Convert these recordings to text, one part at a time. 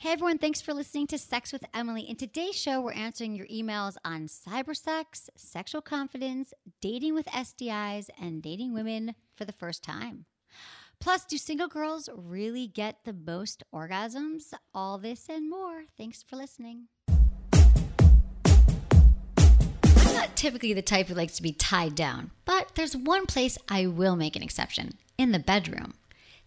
Hey everyone, thanks for listening to Sex with Emily. In today's show, we're answering your emails on cybersex, sexual confidence, dating with STIs, and dating women for the first time. Plus, do single girls really get the most orgasms? All this and more. Thanks for listening. I'm not typically the type who likes to be tied down, but there's one place I will make an exception in the bedroom.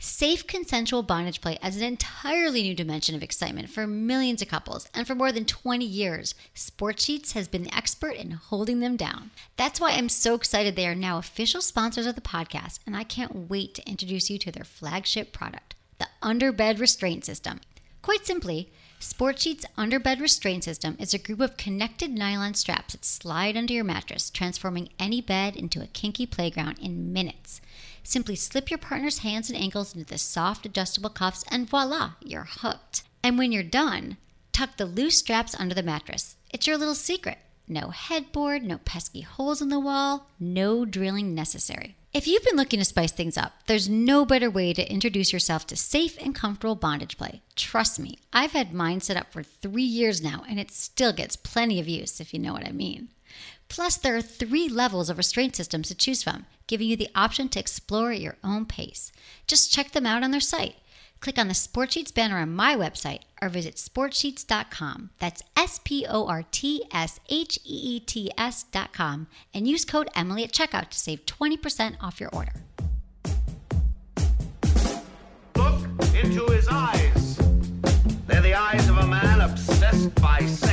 Safe consensual bondage play adds an entirely new dimension of excitement for millions of couples, and for more than 20 years, Sportsheets has been the expert in holding them down. That's why I'm so excited they are now official sponsors of the podcast, and I can't wait to introduce you to their flagship product, the Underbed Restraint System. Quite simply, Sportsheets Underbed Restraint System is a group of connected nylon straps that slide under your mattress, transforming any bed into a kinky playground in minutes. Simply slip your partner's hands and ankles into the soft adjustable cuffs, and voila, you're hooked. And when you're done, tuck the loose straps under the mattress. It's your little secret. No headboard, no pesky holes in the wall, no drilling necessary. If you've been looking to spice things up, there's no better way to introduce yourself to safe and comfortable bondage play. Trust me, I've had mine set up for three years now, and it still gets plenty of use, if you know what I mean. Plus, there are three levels of restraint systems to choose from, giving you the option to explore at your own pace. Just check them out on their site. Click on the Sportsheets banner on my website or visit sportsheets.com. That's S P O R T S H E E T S.com and use code Emily at checkout to save 20% off your order. Look into his eyes. They're the eyes of a man obsessed by sex.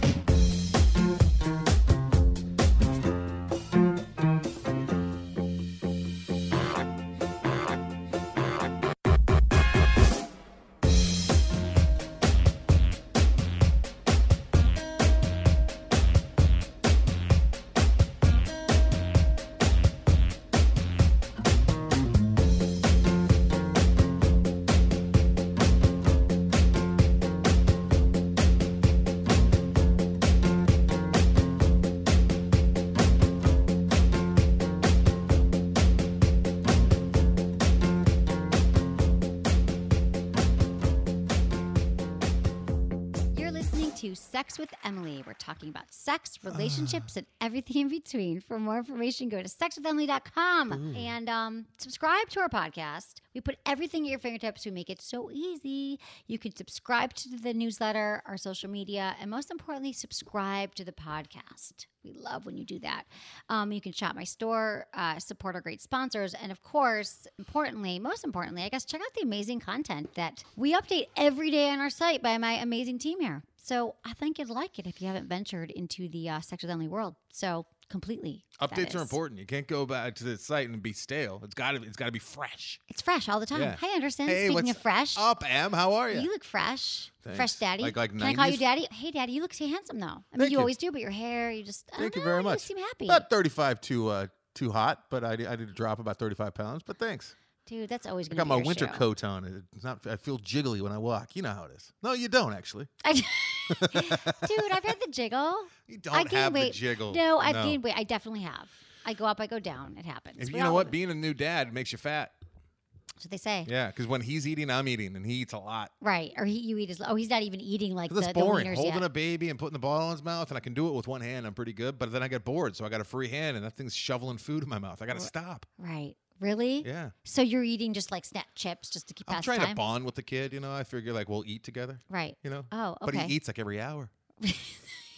Talking about sex, relationships, and everything in between. For more information, go to sexwithemily.com and um, subscribe to our podcast. We put everything at your fingertips. We make it so easy. You can subscribe to the newsletter, our social media, and most importantly, subscribe to the podcast. We love when you do that. Um, you can shop my store, uh, support our great sponsors, and of course, importantly, most importantly, I guess, check out the amazing content that we update every day on our site by my amazing team here. So I think you'd like it if you haven't ventured into the uh, Sex with Emily world. So completely. Updates are important. You can't go back to the site and be stale. It's got to. It's got to be fresh. It's fresh all the time. Yeah. Hi, Anderson. Hey, Speaking what's of fresh, up, Em? How are you? you look fresh. Fresh Thanks. daddy. Like- like Can I call you daddy? Hey, daddy, you look so handsome though. I mean, Thank you, always do, but your hair, you just. I Thank don't you very much. You seem happy. About thirty-five too uh, too hot, but I, I did drop about thirty-five pounds. But thanks. Dude, that's always I got be my winter show. coat on. It's not. I feel jiggly when I walk. You know how it is. No, you don't actually. I, dude, I've had the jiggle. You don't I have weight. the jiggle. No, I've gained weight. I definitely have. I go up, I go down. It happens. If you know what, being a new dad makes you fat. That's what they say. Yeah, because when he's eating, I'm eating, and he eats a lot. Right. Or he, you eat his. Oh, he's not even eating like That's the, boring. the Holding yet. a baby and putting the bottle in his mouth, and I can do it with one hand. I'm pretty good, but then I get bored, so I got a free hand, and that thing's shoveling food in my mouth. I got to stop. Right. Really? Yeah. So you're eating just like snack chips just to keep I'm trying time? to bond with the kid, you know. I figure like we'll eat together, Right. you know. Oh, okay. But he eats like every hour.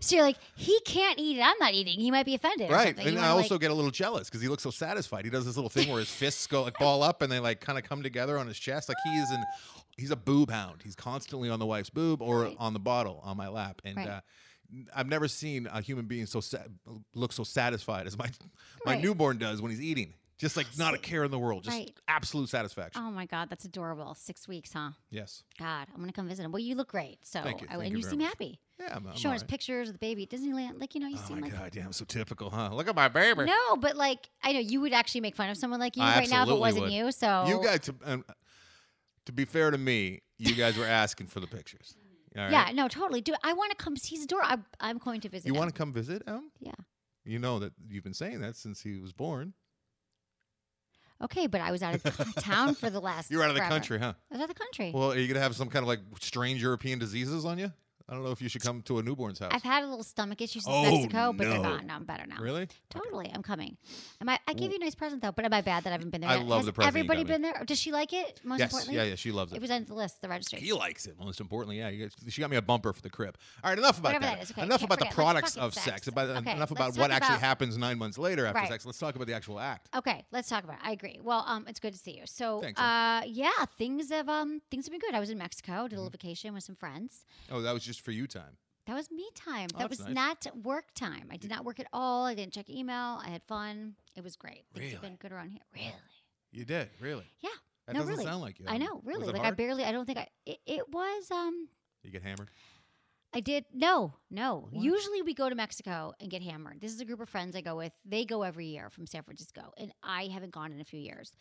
So you're like, he can't eat it. I'm not eating. He might be offended. Right. And I also like, get a little jealous because he looks so satisfied. He does this little thing where his fists go like ball up and they like kind of come together on his chest. Like he is in, he's a boob hound. He's constantly on the wife's boob or Right. on the bottle on my lap. And Right. uh, I've never seen a human being so sa- look so satisfied as my my Right. newborn does when he's eating. Just like not a care in the world, just Right. absolute satisfaction. Oh my God, that's adorable. Six weeks, huh? yes. God, I'm gonna come visit him. Well, you look great. So, Thank you. I- Thank and you you seem much. happy. Yeah, I'm, I'm Showing us pictures of the baby at Disneyland. Like, you know, you Oh seem my like. god, damn, so typical, huh? Look at my baby. No, but like, I know you would actually make fun of someone like you I right now if it wasn't would. you. So, You guys, to, um, to be fair to me, you guys were asking for the pictures. Right? yeah, no, totally. Dude, I want to come. He's adorable. I'm, I'm going to visit You want to come visit him? Yeah. You know that you've been saying that since he was born. Okay, but I was out of town for the last. You're out of the forever. country, huh? I was out of the country. Well, are you gonna have some kind of like strange European diseases on you? I don't know if you should come to a newborn's house. I've had a little stomach issue since Oh, Mexico, but they're no. gone. No, I'm better now. really? Totally, I'm coming. Am I? I gave you a nice present though, but am I bad that I haven't been there? I yet? love Has the present Everybody been there? Does she like it? Most yes. importantly, Yeah, yeah. She loves it. It was on the list, the registry. he likes it. Most importantly, yeah. She got me a bumper for the crib. All right, enough about Whatever that. that is, okay, enough can't about the forget. Let's products of sex. sex. About Okay, enough about what talk actually about- happens nine months later after Right. sex. Let's talk about the actual act. Okay, let's talk about it. I agree. Well, um, it's good to see you. So, Thanks, uh, yeah, things have um, things have been good. I was in Mexico, Mm-hmm. did a little vacation with some friends. Oh, that was just for you time. That was me time. Oh, that was nice. not work time. I did not work at all. I didn't check email. I had fun. It was great. Things have Really? been good around here. Really? You did, really. Yeah. That no, doesn't really. sound like you. I know, really. Like I barely. I don't think I. It, it was. Um, You get hammered. I did. No, no. Usually we go to Mexico and get hammered. This is a group of friends I go with. They go every year from San Francisco, and I haven't gone in a few years.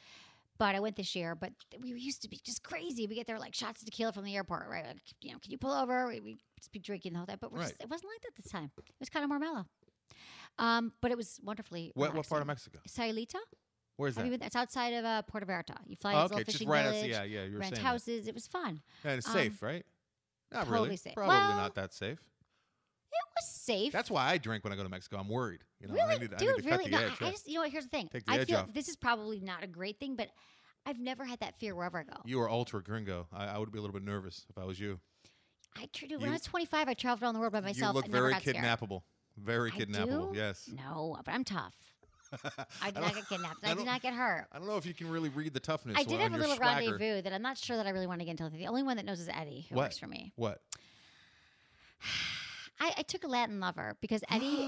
But I went this year. But we used to be just crazy. We get there like shots of tequila from the airport, right? Like, you know, can you pull over? We, we be drinking the whole time. But Right. just, it wasn't like that this time. It was kind of more mellow. Um, but it was wonderfully. What, what part of. Mexico? Sayulita. Where's Have that? It's outside of uh, Puerto Vallarta. You fly Oh, okay, little just fishing right outside- village, yeah, yeah, you were rent saying that. houses. It was fun. Yeah, it's um, safe, right? Not totally really. safe. Probably Well- not that safe. It was safe. That's why I drink when I go to Mexico. I'm worried. You know, really, I need, dude, I need to really. cut the no, edge. I, I just, you know what? Here's the thing. Take the I edge feel off. this is probably not a great thing, but I've never had that fear wherever I go. You are ultra gringo. I, I would be a little bit nervous if I was you. I tr- dude, when I was 25, I traveled around the world by myself. you look very got scared. kidnappable. Very I kidnappable. do? Yes. No, but I'm tough. I did not get kidnapped. I I, did don't- get hurt. I don't know if you can really read the toughness. I did have a little swagger. rendezvous that I'm not sure that I really want to get into. The only one that knows is Eddie, who What? works for me. What? I, I took a Latin lover because Eddie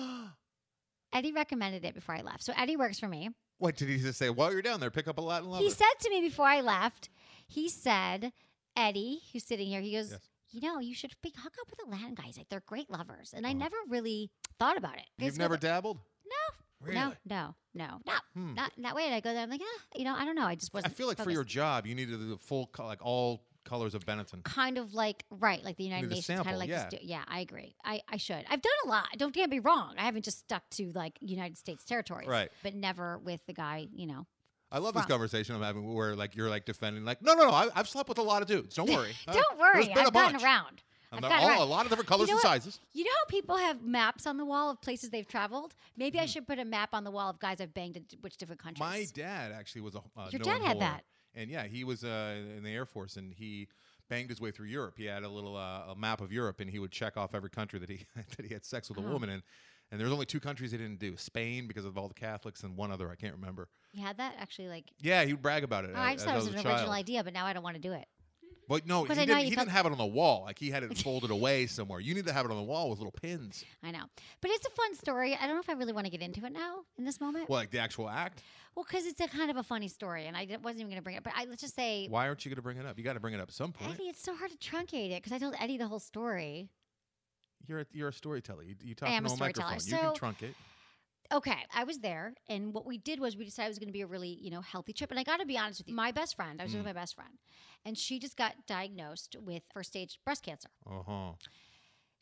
Eddie recommended it before I left. So Eddie works for me. What did he just say? While you're down there, pick up a Latin lover. He said to me before I left, he said, Eddie, who's sitting here, he goes, Yes. You know, you should be, hook up with the Latin guys. Like they're great lovers. And I never really thought about it. You've never dabbled? No. Really? No, no, no, no, not in that way. And I go there, I'm like, ah, you know, I don't know. I just wasn't. I feel like for your job, you needed the full, co- like all colors of Benetton. kind of like right, like the United Nations, kind sample, of like yeah. this yeah. I agree. I I should. I've done a lot. Don't get me wrong. I haven't just stuck to like United States territories, Right. But never with the guy, you know. I love this conversation I'm having where like you're like defending, like, no, no, no, I, I've slept with a lot of dudes. Don't worry. Uh, Don't worry. there's been a I've gotten bunch. around. I've gotten all- around. a lot of different colors you know and what? sizes. You know how people have maps on the wall of places they've traveled? Maybe I should put a map on the wall of guys I've banged in which different countries. My dad actually was a uh, Your dad had that. and yeah, he was uh, in the Air Force, and he banged his way through Europe. He had a little uh, a map of Europe, and he would check off every country that he that he had sex with a Oh. woman in. And there's only two countries he didn't do: Spain because of all the Catholics, and one other I can't remember. you had that actually like. Yeah, he would brag about it. Oh, I just thought it as was an child. original idea, but now I don't want to do it. But no, he, I didn't, he didn't have it on the wall. Like he had it folded away somewhere. You need to have it on the wall with little pins. I know, but it's a fun story. I don't know if I really want to get into it now in this moment. Well, like the actual act. Well, because it's a kind of a funny story, and I wasn't even going to bring it. Up. But I, let's just say, Why aren't you going to bring it up? You got to bring it up at some point. Eddie, it's so hard to truncate it because I told Eddie the whole story. You're a, you're a storyteller. You, you talk am a storyteller. microphone. you can trunk it. Okay, I was there, and what we did was we decided it was going to be a really, you know, healthy trip. And I got to be honest with you, my best friend, I was Mm. with my best friend, and she just got diagnosed with first stage breast cancer. Uh huh.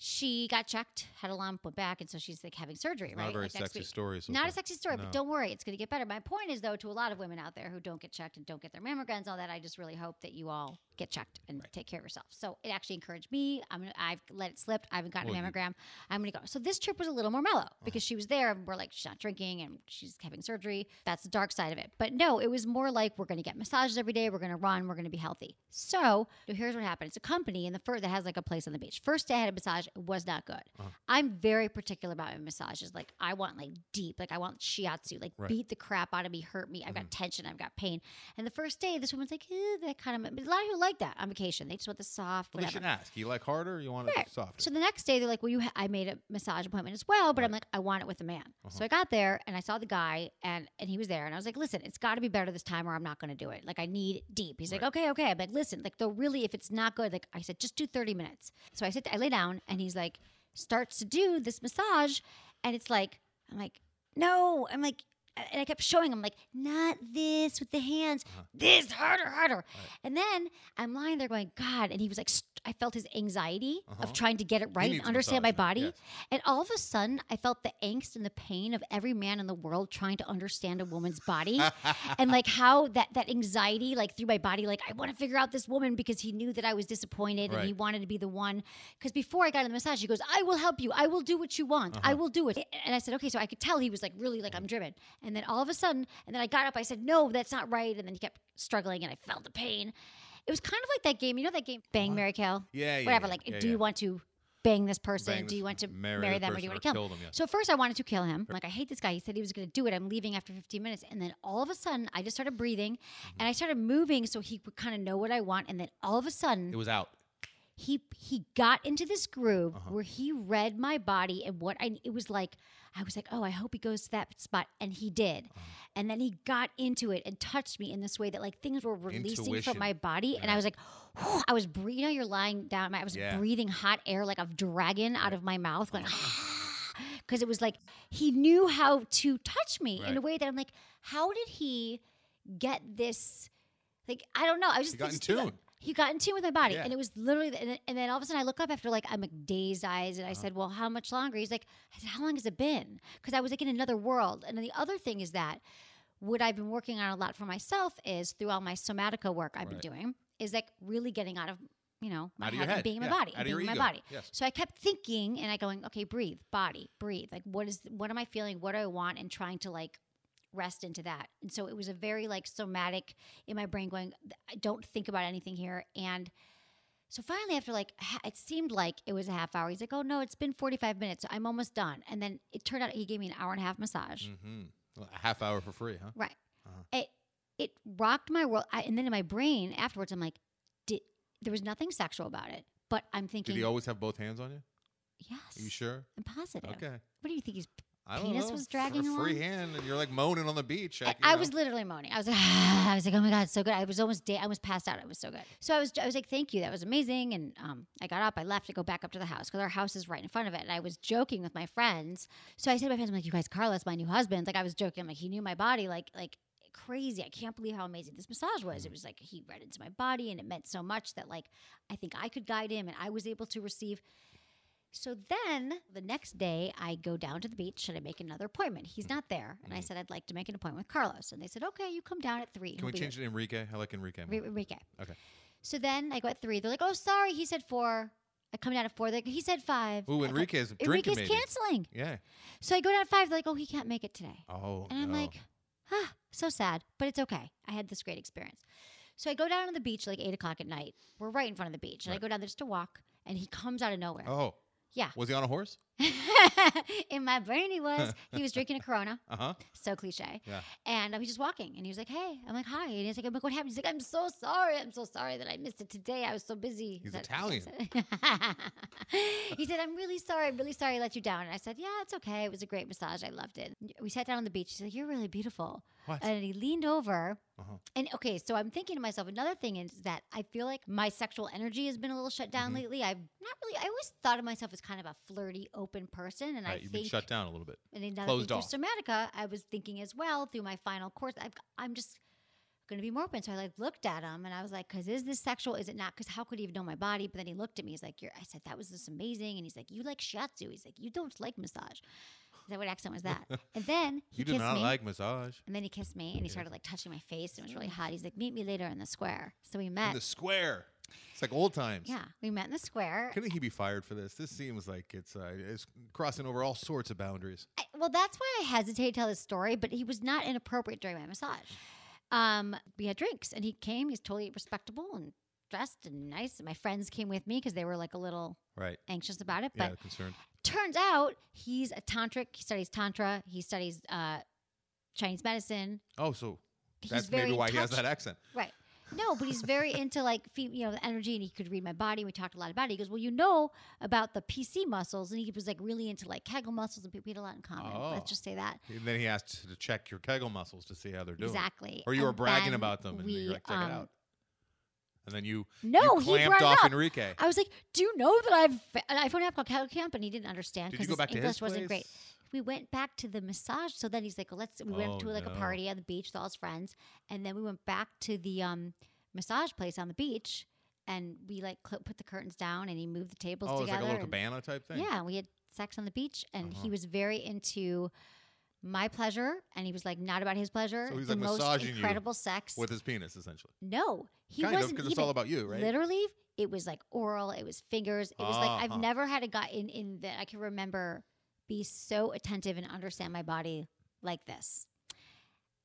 She got checked, had a lump, went back, and so she's like having surgery. Not right, a very like, sexy story. So Not far. a sexy story, No. but don't worry, it's going to get better. My point is, though, to a lot of women out there who don't get checked and don't get their mammograms, all that, I just really hope that you all get checked and take care of yourself. So it actually encouraged me. I'm gonna, I've let it slip. I haven't gotten Well, mammogram. I'm going to go. So this trip was a little more mellow because she was there and we're like, she's not drinking and she's having surgery. That's the dark side of it. But no, it was more like we're going to get massages every day. We're going to run. We're going to be healthy. So here's what happened. It's a company in the first that has like a place on the beach. First day I had a massage. It was not good. Uh-huh. I'm very particular about my massages. Like I want like deep, like I want shiatsu, like Right. beat the crap out of me, hurt me. I've got tension, I've got pain. And the first day, this woman's like, eh, that kind of. A lot of people like that on vacation. They just want the soft, Well, they should ask. You like harder? Or you want Right. it softer? So the next day, they're like, "Well, you." Ha- I made a massage appointment as well, but I'm like, I want it with a man. Uh-huh. So I got there and I saw the guy, and and he was there, and I was like, "Listen, it's got to be better this time, or I'm not going to do it. Like, I need deep." He's like, "Okay, okay." I'm like, "Listen, like, though, really, if it's not good, like, I said, just do 30 minutes." So I sit, I lay down, and he's like, starts to do this massage, and it's like, I'm like, "No," I'm like. And I kept showing him like not this with the hands, Uh-huh. this harder, harder. And then I'm lying there going, God. And he was like, I felt his anxiety of trying to get it right and understand my body. yes. And all of a sudden, I felt the angst and the pain of every man in the world trying to understand a woman's body, and like how that that anxiety like through my body, like I want to figure out this woman because he knew that I was disappointed and he wanted to be the one. Because before I got in the massage, he goes, "I will help you. I will do what you want. I will do it." And I said, "Okay." So I could tell he was like really like I'm driven. And then all of a sudden, and then I got up. I said, "No, that's not right." And then he kept struggling, and I felt the pain. It was kind of like that game. You know that game, Bang Marry Kill. Yeah, yeah, Whatever. yeah. Like, Yeah, do yeah. you want to bang this person? Bang do you want to marry marry, the them, or do you want to kill kill them? them. So first, I wanted to kill him. Like, I hate this guy. He said he was going to do it. I'm leaving after 15 minutes, and then all of a sudden, I just started breathing, Mm-hmm. and I started moving so he would kind of know what I want. And then all of a sudden, it was out. He he got into this groove Uh-huh. where he read my body and what I it was like I was like oh I hope he goes to that spot and he did Uh-huh. and then he got into it and touched me in this way that like things were releasing Intuition. from my body and I was like whew, I was breathing you know you're lying down I was Yeah. breathing hot air like a dragon out of my mouth going because it was like he knew how to touch me in a way that I'm like how did he get this like I don't know I was just He got in tune. He got in tune with my body, Yeah. and it was literally. And then, and then all of a sudden, I look up after like I'm like dazed eyes, and I uh-huh. said, "Well, how much longer?" He's like, "I said, how long has it been?" Because I was like in another world. And then the other thing is that what I've been working on a lot for myself is through all my somatica work I've Right. been doing is like really getting out of you know my Out of head, your and head, being yeah, my body, out and being in ego, my body. yes. So I kept thinking, and I going, "Okay, breathe, body, breathe. Like what is what am I feeling? What do I want?" And trying to like rest into that. And so it was a very like somatic in my brain going, I don't think about anything here. And so finally, after like, it seemed like it was a half hour. He's like, oh no, it's been 45 minutes. I'm almost done. And then it turned out he gave me an hour and a half massage. hmm A half hour for free, huh? Right. Uh-huh. It, it rocked my world. I, and then in my brain afterwards, I'm like, did, there was nothing sexual about it. But I'm Did thinking, he always have both hands on you? yes. Are you sure? I'm positive. Okay. What do you think? His I don't penis know. was dragging a free hand, and you're like moaning on the beach. I, like, I was literally moaning. I was like, I was like, oh my god, so good. I was almost, da- I was passed out. It was so good. So I was, I was like, thank you, that was amazing. And um, I got up, I left to go back up to the house because our house is right in front of it. And I was joking with my friends. So I said to my friends, I'm like, you guys, Carlos, my new husband, like I was joking, I'm like he knew my body, like like crazy. I can't believe how amazing this massage was. It was like he read into my body, and it meant so much that like I think I could guide him, and I was able to receive. So then the next day, I go down to the beach and I make another appointment. He's not there. And I said, I'd like to make an appointment with Carlos. And they said, okay, you come down at three. Can we change it to Enrique? I like Enrique. more. Enrique. Okay. So then I go at three. They're like, oh, sorry. He said four. I come down at four. They're like, he said five. Ooh, I go- Enrique's drinking, Enrique's maybe. canceling. Yeah. So I go down at five. They're like, oh, he can't make it today. Oh, And I'm no. like, ah, so sad, but it's okay. I had this great experience. So I go down on the beach like eight o'clock at night. We're right in front of the beach. And I go down there just to walk. And he comes out of nowhere. oh, Yeah. was he on a horse? in my brain, he was. He was drinking a Corona. Uh huh. So cliche. Yeah. And uh, he's just walking. And he was like, hey. I'm like, hi. And he's like, I'm like, what happened? He's like, I'm so sorry. I'm so sorry that I missed it today. I was so busy. He's That- Italian. he said, I'm really sorry. I'm really sorry I let you down. And I said, yeah, it's okay. It was a great massage. I loved it. We sat down on the beach. He's like, you're really beautiful. What? And he leaned over. Uh-huh. And okay, so I'm thinking to myself, another thing is that I feel like my sexual energy has been a little shut down Mm-hmm. lately. I've not really, I always thought of myself as kind of a flirty, open person. And I you've think been shut down a little bit. and another Closed off. through Somatica, I was thinking as well through my final course, I've, I'm just going to be more open. So I like looked at him and I was like, because is this sexual? Is it not? Because how could he even know my body? But then he looked at me. He's like, You're, I said, that was just amazing. And he's like, you like shiatsu. He's like, you don't like massage. Said, what accent was that? And then he You do not me. like massage. and then he kissed me and he started like touching my face and it was really hot. He's like, meet me later in the square. So we met In the square. It's like old times. yeah, we met in the square. Couldn't he be fired for this? This seems like it's uh, it's crossing over all sorts of boundaries. I, well, that's why I hesitate to tell this story, but he was not inappropriate during my massage. Um, we had drinks, and he came. He's totally respectable, and dressed and nice. My friends came with me because they were like a little Right. anxious about it. Yeah, But concerned. Turns out he's a tantric. He studies tantra. He studies uh, Chinese medicine. Oh, so He's that's maybe why he has that accent. Right. No, but he's very into like you know the energy, and he could read my body. We talked a lot about it. He goes, "Well, you know about the PC muscles," and he was like really into like Kegel muscles, and we had a lot in common. Oh. Let's just say that. And then he asked to check your Kegel muscles to see how they're doing. Exactly. Or you were bragging about them and we, you're like, check um, it out. And then you, No, you he brought off up. Enrique. I was like, "Do you know that I've an iPhone app called Kegel Camp?" And he didn't understand because his English his wasn't great. We went back to the massage. So then he's like, "Let's." We Oh, went to like no. a party on the beach with all his friends, and then we went back to the um, massage place on the beach, and we like cl- put the curtains down, and he moved the tables Oh, it's like together. a little and- cabana type thing. Uh-huh. Yeah, we had sex on the beach, and he was very into my pleasure, and he was like not about his pleasure. So he's, the like, most massaging you incredible sex With his penis, essentially. no, he Kind of, wasn't 'cause it's all about you, right? Literally, it was like oral. It was fingers. It was like I've Uh-huh. never had a guy in in that I can remember be so attentive and understand my body like this.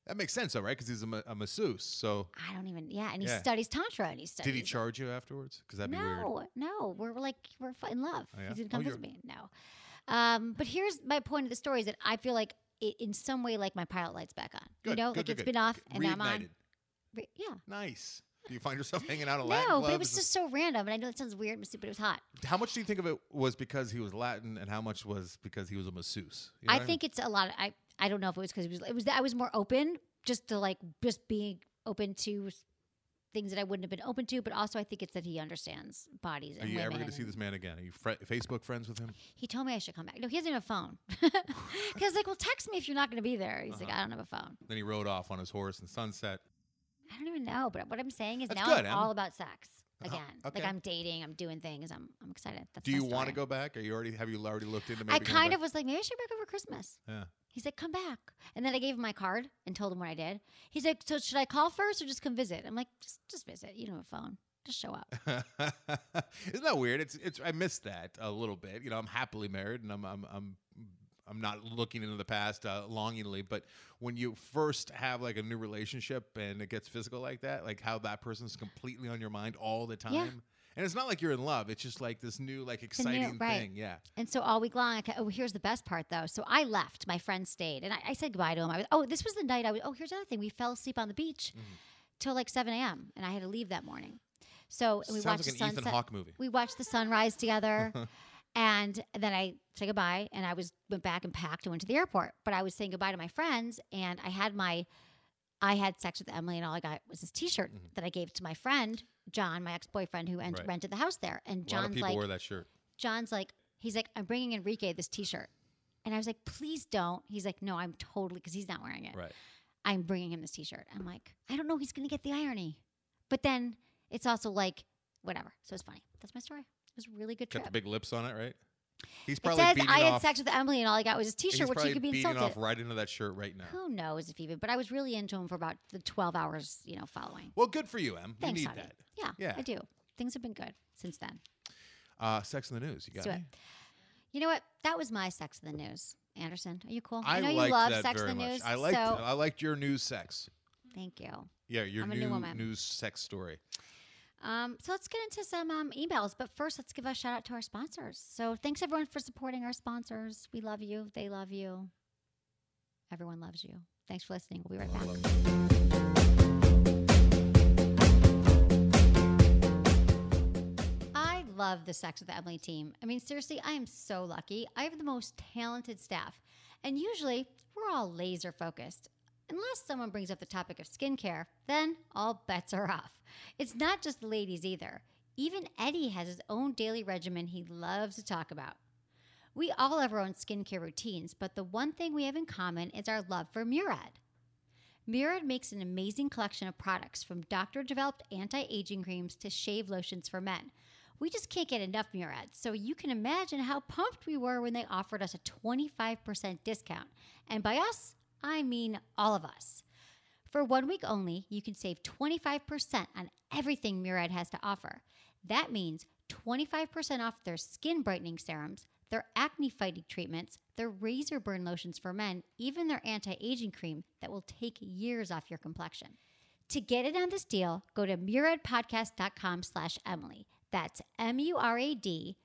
That makes sense, though, right? Because he's a, ma- a masseuse. So I don't even. Yeah, and he Yeah. studies tantra, and he studies. did he charge you afterwards? Because that'd be weird. No, no, we're like we're in love. Oh, yeah? He's gonna Oh, come visit me. No, um, but here's my point of the story: is that I feel like it, in some way, like my pilot light's back on. Good, you know, good, like good, it's been off, and now I'm on. Re- Yeah. Nice. Do you find yourself hanging out at Latin No, but it was just so random, and I know it sounds weird, but it was hot. How much do you think of it was because he was Latin, and how much was because he was a masseuse? You know I what think it's a lot. Of, I I don't know if it was because it was it was I was more open just to like just being open to things that I wouldn't have been open to, but also I think it's that he understands bodies Are and you ever going to see and- this man again? Are you Facebook friends with him? He told me I should come back. No, he doesn't have a phone. Because like, well, text me if you're not going to be there. He's Uh-huh. like, I don't have a phone. Then he rode off on his horse in Sunset. I don't even know. But what I'm saying is That's now good, I'm Em. all about sex uh-huh. again. okay. Like I'm dating, I'm doing things. I'm I'm excited. That's Do my you want to story. go back? Are you already have you already looked into? I Maybe going kind back? of was like, maybe I should go back over Christmas. Yeah. He's like, come back. And then I gave him my card and told him what I did. He's like, so should I call first or just come visit? I'm like, just just visit. You don't have a phone. Just show up. Isn't that weird? It's it's I miss that a little bit. You know, I'm happily married and I'm I'm I'm I'm not looking into the past uh, longingly, but when you first have like a new relationship and it gets physical like that, like how that person's completely on your mind all the time. Yeah. And it's not like you're in love. It's just like this new, like exciting right. thing. Yeah. And so all week long, I ca- oh, here's the best part though. So I left. My friend stayed, and I, I said goodbye to him. I was, oh, this was the night I was. Oh, here's the other thing. We fell asleep on the beach Mm-hmm. till like 7 a.m. and I had to leave that morning. So we Sounds watched like the an Ethan sunset. Hawke movie. We watched the sunrise together. And then I said goodbye, and I was went back and packed and went to the airport. But I was saying goodbye to my friends, and I had my, I had sex with Emily, and all I got was this T-shirt that I gave to my friend John, my ex boyfriend, who Mm-hmm. Right. rented the house there. And John's like, wear that shirt. John's like, he's like, I'm bringing Enrique this T-shirt, and I was like, please don't. He's like, no, I'm totally because he's not wearing it. Right. I'm bringing him this T-shirt. I'm like, I don't know, he's gonna get the irony, but then it's also like, whatever. So it's funny. That's my story. It was a really good Got trip. the big lips on it, right? He's probably It says I had off. sex with Emily, and all I got was his T-shirt, which he could be insulted. off right into that shirt right now. Who knows if even? But I was really into him for about the 12 hours, you know, following. Well, good for you, Em. Thanks, you need honey. that. Yeah, Yeah. I do. Things have been good since then. Uh, sex in the news. You got Let's do me? it. You know what? That was my sex in the news. Anderson, are you cool? I, know you love sex in the much. news. I liked so I liked your news sex. thank you. Yeah, your I'm a new, new woman. news sex story. Um, so let's get into some um, emails. But first, let's give a shout out to our sponsors. So thanks everyone for supporting our sponsors. We love you. They love you. Everyone loves you. Thanks for listening. We'll be right back. I love the Sex with Emily team. I mean, seriously, I am so lucky. I have the most talented staff. And usually, we're all laser focused. Unless someone brings up the topic of skincare, then all bets are off. It's not just the ladies either. Even Eddie has his own daily regimen he loves to talk about. We all have our own skincare routines, but the one thing we have in common is our love for Murad. Murad makes an amazing collection of products from doctor developed anti aging creams to shave lotions for men. We just can't get enough Murad, so you can imagine how pumped we were when they offered us a 25% discount. And by us, I mean all of us. For one week only, you can save 25% on everything Murad has to offer. That means 25% off their skin brightening serums, their acne fighting treatments, their razor burn lotions for men, even their anti aging cream that will take years off your complexion. To get in on this deal, go to muradpodcast.com slash Emily. That's M-U-R-A-D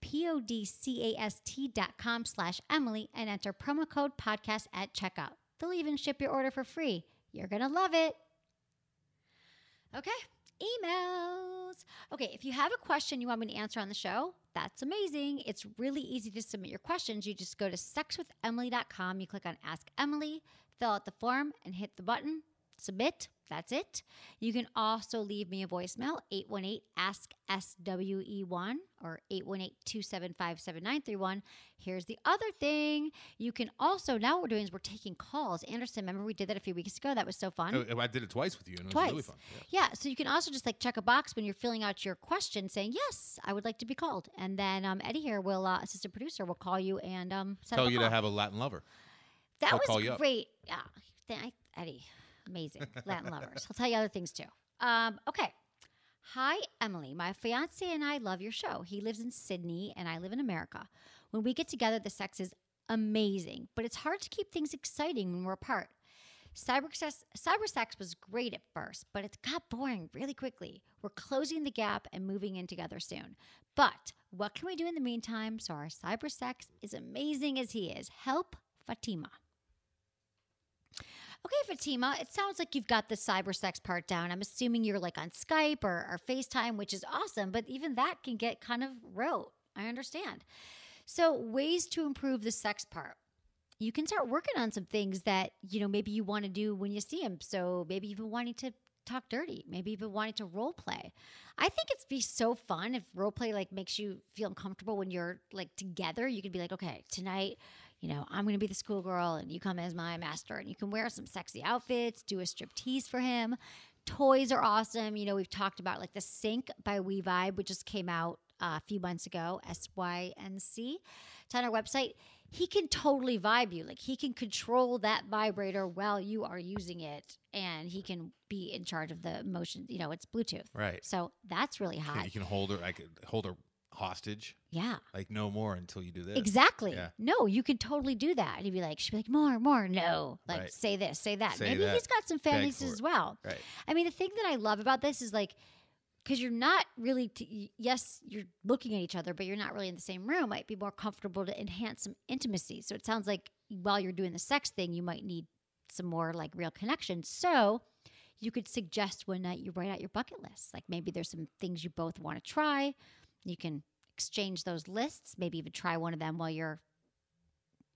P-O-D-C-A-S-T dot com slash Emily and enter promo code podcast at checkout. They'll even ship your order for free. You're going to love it. Okay, emails. Okay, if you have a question you want me to answer on the show, that's amazing. It's really easy to submit your questions. You just go to sexwithemily.com, you click on Ask Emily, fill out the form, and hit the button, submit. That's it. You can also leave me a voicemail, 818 Ask SWE1 or 818 275 7931. Here's the other thing. You can also, now what we're doing is we're taking calls. Anderson, remember we did that a few weeks ago? That was so fun. Oh, I did it twice with you, and it was Twice. really fun. Yeah. So you can also just like check a box when you're filling out your question saying, yes, I would like to be called. And then um, Eddie here will, uh, assistant producer, will call you and um, set Tell up a you call. to have a Latin lover. That He'll was call you up. great. Yeah. Th- I- Eddie, amazing. Latin lovers. I'll tell you other things too. Um, okay. Hi, Emily. My fiance and I love your show. He lives in Sydney and I live in America. When we get together, the sex is amazing, but it's hard to keep things exciting when we're apart. Cyber sex, cyber sex was great at first, but it got boring really quickly. We're closing the gap and moving in together soon. But what can we do in the meantime so our cyber sex is amazing as he is? Help Fatima. Okay, Fatima, it sounds like you've got the cyber sex part down. I'm assuming you're like on Skype or, or FaceTime, which is awesome, but even that can get kind of rote. I understand. So, ways to improve the sex part. You can start working on some things that, you know, maybe you want to do when you see him. So, maybe you've been wanting to talk dirty, maybe you've been wanting to role play. I think it's be so fun if role play like makes you feel uncomfortable when you're like together. You could be like, okay, tonight you know, I'm going to be the schoolgirl and you come as my master and you can wear some sexy outfits, do a strip tease for him. Toys are awesome. You know, we've talked about like the Sync by We Vibe, which just came out uh, a few months ago, S Y N C. It's on our website. He can totally vibe you. Like he can control that vibrator while you are using it and he can be in charge of the motion. You know, it's Bluetooth. Right. So that's really hot. You can hold her. I could hold her hostage. Yeah. Like no more until you do this. Exactly. Yeah. No, you could totally do that. And he'd be like, she'd be like, more, more. No. Like, Right. say this, say that. Say Maybe that. he's got some fantasies as well. Right. I mean, the thing that I love about this is like, because you're not really, t- yes, you're looking at each other, but you're not really in the same room. Might be more comfortable to enhance some intimacy. So it sounds like while you're doing the sex thing, you might need some more like real connection. So you could suggest one night you write out your bucket list. Like maybe there's some things you both want to try. You can exchange those lists, maybe even try one of them while you're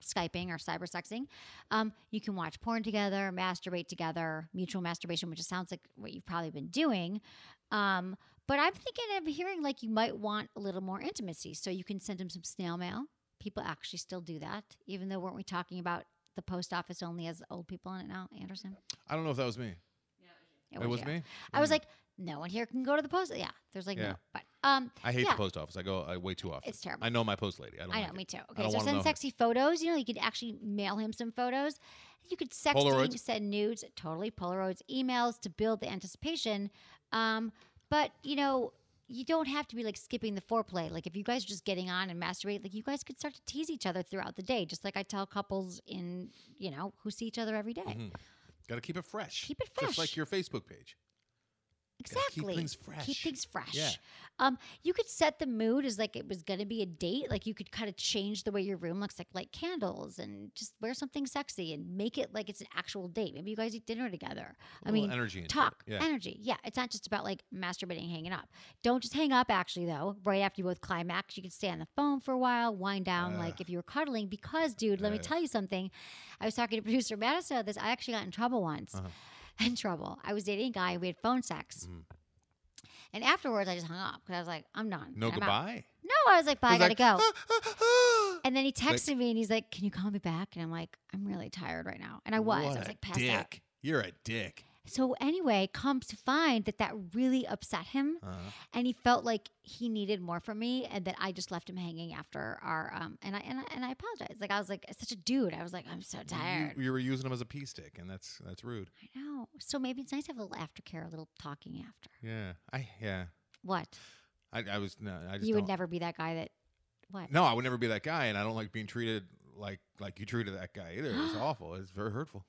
Skyping or cyber sexing. Um, you can watch porn together, masturbate together, mutual masturbation, which sounds like what you've probably been doing. Um, but I'm thinking of hearing like you might want a little more intimacy. So you can send him some snail mail. People actually still do that, even though weren't we talking about the post office only has old people on it now, Anderson? I don't know if that was me. It was you. me? I was like, no one here can go to the post. Yeah, there's like Yeah. no, but um, I hate yeah. the post office. I go I way too often. It's terrible. I know my post lady. I don't. I know, like me it. too. Okay, so send know her. sexy photos. You know, you could actually mail him some photos. You could sexting, Polaroids? send nudes, totally Polaroids, emails to build the anticipation. Um, but you know, you don't have to be like skipping the foreplay. Like if you guys are just getting on and masturbate, like you guys could start to tease each other throughout the day, just like I tell couples in you know who see each other every day. Got to keep it fresh. Keep it fresh. Just like your Facebook page. Gotta keep Exactly. things fresh. Keep things fresh. Yeah. Um, you could set the mood as like it was gonna be a date. Like you could kind of change the way your room looks, like light candles and just wear something sexy and make it like it's an actual date. Maybe you guys eat dinner together. I mean, energy talk, Yeah. energy. Yeah, it's not just about like masturbating, hanging up. Don't just hang up. Actually, though, right after you both climax, you could stay on the phone for a while, wind down, like if you were cuddling. Because, dude, let me tell you something. I was talking to producer Madison about this. I actually got in trouble once. Uh-huh. In trouble. I was dating a guy. We had phone sex. Mm. And afterwards, I just hung up because I was like, I'm done. No I'm out. goodbye. No, I was like, bye, I was gotta like, go. And then he texted me and he's like, Can you call me back? And I'm like, I'm really tired right now. And I was. What I was like, passed dick. out. You're a dick. So anyway, comes to find that that really upset him, Uh-huh. and he felt like he needed more from me, and that I just left him hanging after our um. And I and I, and I apologized. Like I was like such a dude. I was like, I'm so tired. You, you were using him as a pee stick, and that's that's rude. I know. So maybe it's nice to have a little aftercare, a little talking after. Yeah. I yeah. What? I, I was no. I just You would never be that guy that. What? No, I would never be that guy, and I don't like being treated like like you treated that guy either. It's awful. It's very hurtful.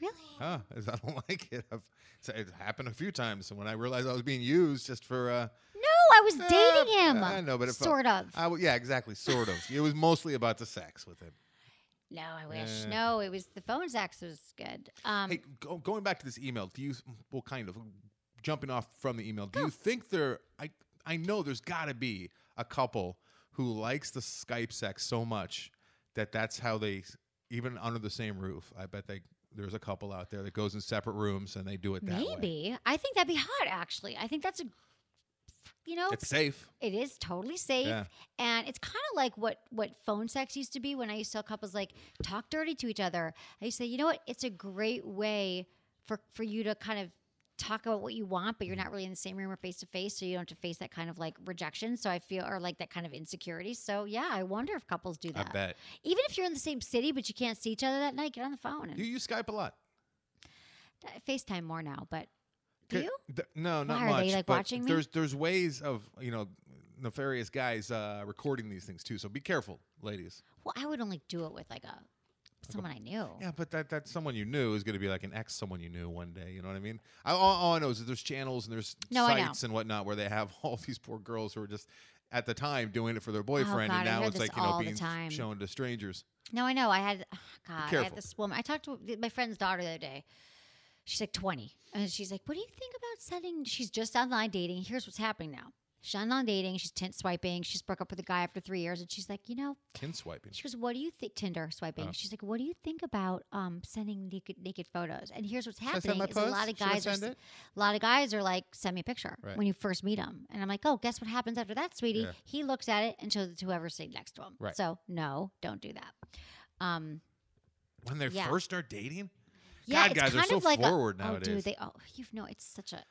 Really? Huh? I don't like it. I've, it's, it happened a few times. When I realized I was being used just for. Uh, No, I was uh, dating him. I know, but sort of. I w- yeah, exactly. Sort of. it was mostly about the sex with him. no, I wish. No, it was the phone sex was good. Um, Hey, go, going back to this email, do you? Well, kind of jumping off from the email. Do you think there? I I know there's got to be a couple who likes the Skype sex so much that that's how they even under the same roof. I bet they there's a couple out there that goes in separate rooms and they do it that way. maybe. I think that'd be hot. Actually, I think that's a. You know, It's safe. It is totally safe, Yeah. and it's kind of like what what phone sex used to be when I used to tell couples like talk dirty to each other. I used to say, you know what? It's a great way for for you to kind of talk about what you want, but you're not really in the same room or face to face, so you don't have to face that kind of like rejection. So I feel or like that kind of insecurity. So yeah, I wonder if couples do that. I bet. Even if you're in the same city but you can't see each other that night, get on the phone and You use Skype a lot. FaceTime more now. But do you? th- no, not Why, are much. they, like, but watching me? There's there's ways of you know nefarious guys uh, recording these things too. So be careful, ladies. Well, I would only do it with like a someone I knew. Yeah, but that that someone you knew is going to be like an ex someone you knew one day. You know what I mean? I, all, all I know is that there's channels and there's No, I know. sites and whatnot where they have all these poor girls who are just at the time doing it for their oh, boyfriend, Oh, God, and now it's this like you know the being time. shown to strangers. No, I know. I had oh, God. I careful. had this woman. I talked to my friend's daughter the other day. She's like twenty, and she's like, "What do you think about setting?" She's just online dating. Here's what's happening now. She's online dating. She's tint swiping. She's broke up with a guy after three years, and she's like, you know, Kin swiping. she goes, "What do you think?" Tinder swiping. Oh. She's like, "What do you think about um sending naked naked photos?" And here's what's I send happening: my is a lot post? of Should I guys are send s- it? a lot of guys are like, "Send me a picture" Right. when you first meet them, and I'm like, "Oh, guess what happens after that, sweetie?" Yeah. He looks at it and shows it to whoever's sitting next to him. Right. So no, don't do that. Um, When they Yeah. first start dating, Yeah, God, it's guys are kind so of like forward a, Oh, nowadays. dude, they oh, you know, it's such a.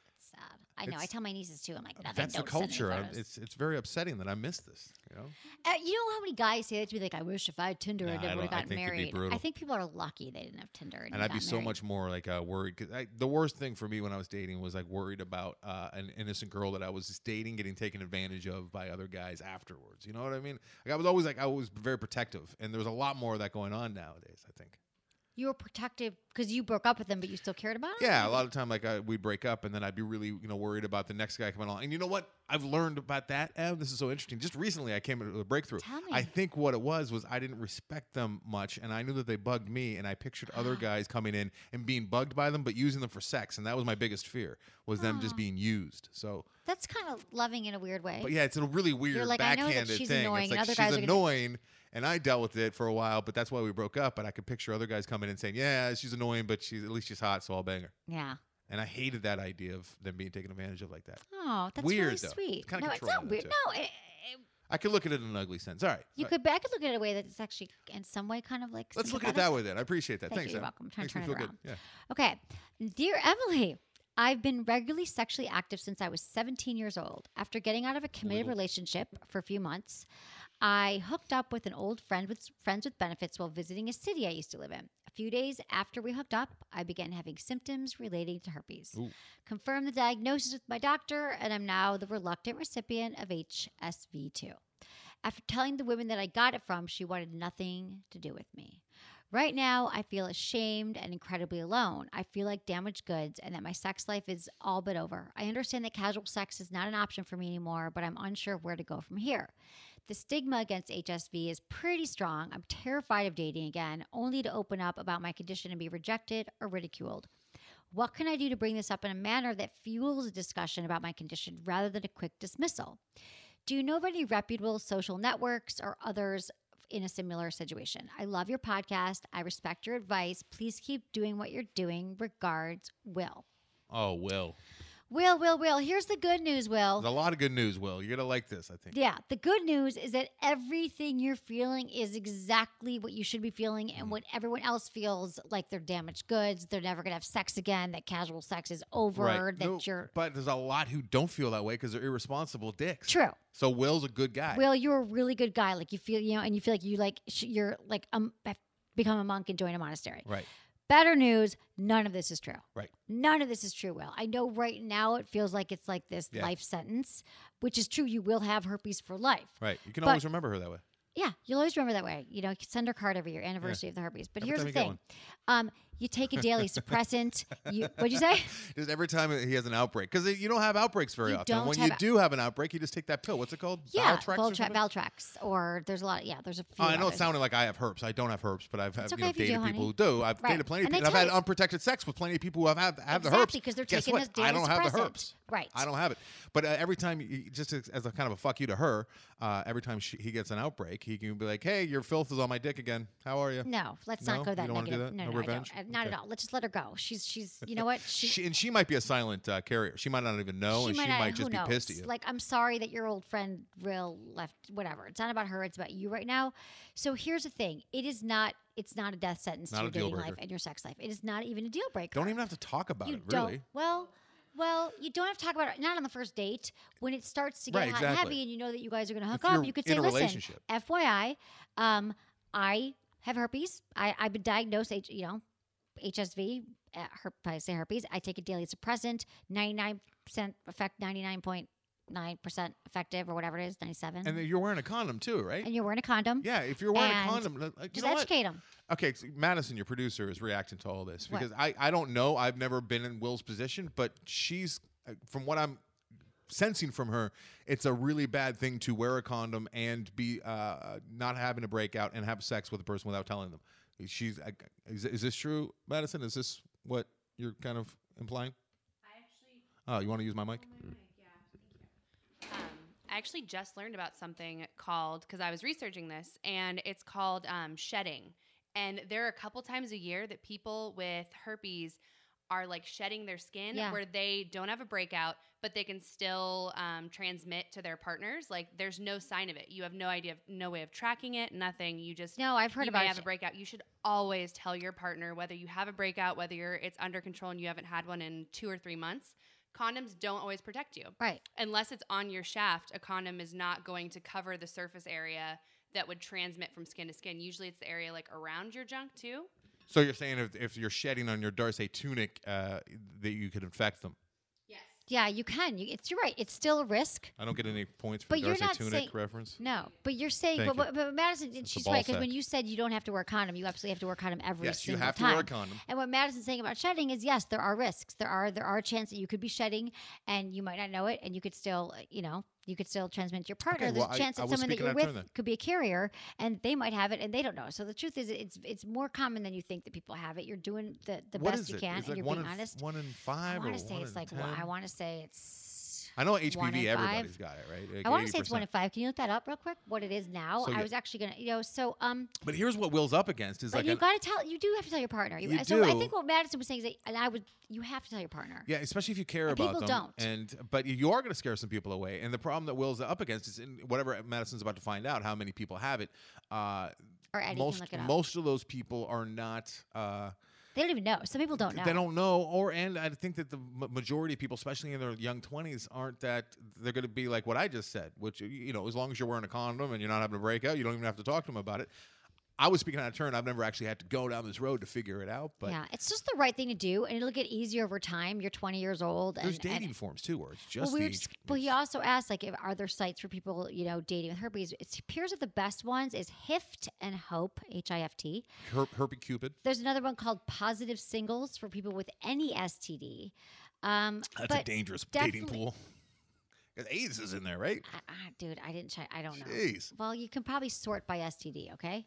I know. I tell my nieces too. I'm like, nothing. that's the don't send any culture. It's it's very upsetting that I missed this. You know, Uh, you know how many guys say that to me? Like, I wish if I had Tinder, Nah, I never would have gotten married. I think people are lucky they didn't have Tinder, and, and I'd be got so much more like uh, worried. Cause I, the worst thing for me when I was dating was like worried about uh, an innocent girl that I was just dating getting taken advantage of by other guys afterwards. You know what I mean? Like I was always like I was very protective, and there's a lot more of that going on nowadays. I think. You were protective because you broke up with them, but you still cared about it. Yeah, a lot of time like I, we'd break up, and then I'd be really you know worried about the next guy coming along. And you know what? I've learned about that. Ev, this is so interesting. Just recently, I came to a breakthrough. Tell me. I think what it was was I didn't respect them much, and I knew that they bugged me, and I pictured other guys coming in and being bugged by them, but using them for sex, and that was my biggest fear was them just being used. So, That's kind of loving in a weird way. but yeah, it's a really weird like, I know that backhanded she's thing. annoying it's and like other she's guys are gonna- annoying. And I dealt with it for a while, but that's why we broke up. But I could picture other guys coming in and saying, "Yeah, she's annoying, but she's at least she's hot, so I'll bang her." yeah. And I hated that idea of them being taken advantage of like that. Oh, that's Weird, really though. sweet. It's kinda no, it's not weird. too. No, it, it- I could look at it in an ugly sense. All right. you all right. could. I could look at it a way that it's actually in some way kind of like. Let's look at it that way then. I appreciate that. Thank Thanks. you. You're welcome. I'm trying to Makes turn it good. Yeah. Okay. Dear Emily, I've been regularly sexually active since I was 17 years old. After getting out of a committed relationship for a few months, I hooked up with an old friend with friends with benefits while visiting a city I used to live in. A few days after we hooked up, I began having symptoms relating to herpes. Ooh. Confirmed the diagnosis with my doctor, and I'm now the reluctant recipient of HSV2. After telling the women that I got it from, she wanted nothing to do with me. Right now, I feel ashamed and incredibly alone. I feel like damaged goods and that my sex life is all but over. I understand that casual sex is not an option for me anymore, but I'm unsure where to go from here. The stigma against HSV is pretty strong. I'm terrified of dating again, only to open up about my condition and be rejected or ridiculed. What can I do to bring this up in a manner that fuels a discussion about my condition rather than a quick dismissal? Do you know of any reputable social networks or others in a similar situation? I love your podcast. I respect your advice. Please keep doing what you're doing. Regards, Will. Oh, Will. Will, Will, Will. Here's the good news, Will. There's a lot of good news, Will. You're gonna like this, I think. Yeah, the good news is that everything you're feeling is exactly what you should be feeling, Mm. and what everyone else feels like they're damaged goods, they're never gonna have sex again, that casual sex is over, Right. that No, you're but there's a lot who don't feel that way because they're irresponsible dicks. true. So Will's a good guy. Will, you're a really good guy. Like you feel, you know, and you feel like you like sh- you're like um become a monk and join a monastery. Right. Better news, none of this is true. Right. None of this is true, Will. I know right now it feels like it's like this Yeah. life sentence, which is true. You will have herpes for life. Right. You can But- always remember her that way. Yeah, you'll always remember that way. You know, send her card every year, anniversary of the herpes. But Every here's the thing: um, You take a daily suppressant. You what'd you say? Just every time he has an outbreak, because you don't have outbreaks very You often. When you do have an outbreak, you just take that pill. What's it called? Yeah, Valtrex or Valtrex, or there's a lot. yeah, there's a few. Oh, I know it sounded like I have herpes. I don't have herpes, but I've had, It's you know, if you do, dated honey. people who do. I've Right. dated plenty of people. I've had unprotected sex with plenty of people who have have, have the Exactly, herpes. 'cause they're Guess taking what? this daily I don't have the herpes. Right. I don't have it. But uh, every time, you, just as, as a kind of a fuck you to her, uh, every time she, he gets an outbreak, he can be like, "Hey, your filth is on my dick again. How are you?" No, let's No? not go You that don't wanna do negative. that? No, No no, revenge? Don't. Uh, Okay. at all. Let's just let her go. She's she's. You know what? She. She, and she might be a silent uh, carrier. She might not even know, and she not- might just be pissed at you. Like, I'm sorry that your old friend real left. Whatever. It's not about her. It's about you right now. So here's the thing. It is not. It's not a death sentence Not to your dating life and your sex life. It is not even a deal breaker. don't even have to talk about you it, don't. really. Well, well, you don't have to talk about it. Not on the first date. When it starts to get Right, hot and heavy, and you know that you guys are going to hook If up, you're could say, "Listen. FYI, um, I have herpes. I, I've been diagnosed. You know, HSV. Uh, her, I say herpes. I take a daily suppressant. Ninety nine percent effect. Ninety nine point nine percent effective, or whatever it is. Ninety seven. And you're wearing a condom too, right? And you're wearing a condom. yeah, if you're wearing And a condom, like, Just educate them. Okay, so Madison, your producer, is reacting to all this What? because I, I don't know. I've never been in Will's position, but she's, uh, from what I'm sensing from her, it's a really bad thing to wear a condom and be uh, not having a breakout and have sex with a person without telling them. She's, I- is, is this true, Madison? Is this what you're kind of implying? I actually, Oh, you want to use my mic? My mic, yeah, thank um, I actually just learned about something called because I was researching this, and it's called um, shedding. And there are a couple times a year that people with herpes are like shedding their skin Yeah. where they don't have a breakout, but they can still um, transmit to their partners. Like there's no sign of it. You have no idea, of, no way of tracking it, nothing. You just No, I've heard you about may have a breakout. You should always tell your partner whether you have a breakout, whether you're it's under control and you haven't had one in two or three months. Condoms don't always protect you Right. unless it's on your shaft, a condom is not going to cover the surface area that would transmit from skin to skin. Usually it's the area like around your junk too. So you're saying if, if you're shedding on your Dartos tunic, uh, that you could infect them? Yes. Yeah, you can. You, it's you're right. It's still a risk. I don't get any points for But the you're Dartos not tunic saying- reference. No, but you're saying, Thank but, you. but, but Madison, It's she's right because when you said you don't have to wear a condom, you absolutely have to wear a condom every Yes, you single have to time. wear a condom. And what Madison's saying about shedding is, yes, there are risks. There are there are a chance that you could be shedding, and you might not know it, and you could still, you know, you could still transmit to your partner. Okay, There's well, a chance I- I that was someone that you're with turn could be a carrier, and they might have it, and they don't know. So the truth is, it's it's more common than you think that people have it. You're doing the, the What best you it? can, It's and like you're being f- honest. One in five I want to say it's like 10? one- I want to say it's. I know HPV, everybody's got it, right? Like I want to say it's one in five. Can you look that up real quick? What it is now? So I you- was actually gonna, you know, so um, But here's what Will's up against is but like you got to tell. You do have to tell your partner. You so I think what Madison was saying is, that, and I would, you have to tell your partner. Yeah, especially if you care And about people them. don't. And but you are going to scare some people away. And the problem that Will's up against is in whatever Madison's about to find out how many people have it. Uh, Or Eddie can look it up. most of those people are not. Uh, They don't even know. Some people don't know. They don't know, or and I think that the majority of people, especially in their young twenties, aren't that they're going to be like what I just said, which you know, as long as you're wearing a condom and you're not having a breakout, you don't even have to talk to them about it. I was speaking out of turn. I've never actually had to go down this road to figure it out, but yeah, it's just the right thing to do, and it'll get easier over time. You're 20 years old, there's dating and forms too, where it's just well, we just, well, he also asked like, if, are there sites for people, you know, dating with herpes? It appears that the best ones is HIFT and Hope, H I F T. Her- Herpy Cupid. There's another one called Positive Singles for people with any STD. Um, That's but a dangerous dating pool. AIDS is in there, right? I, I, dude, I didn't check. I don't know. Jeez. Well, you can probably sort by STD. Okay.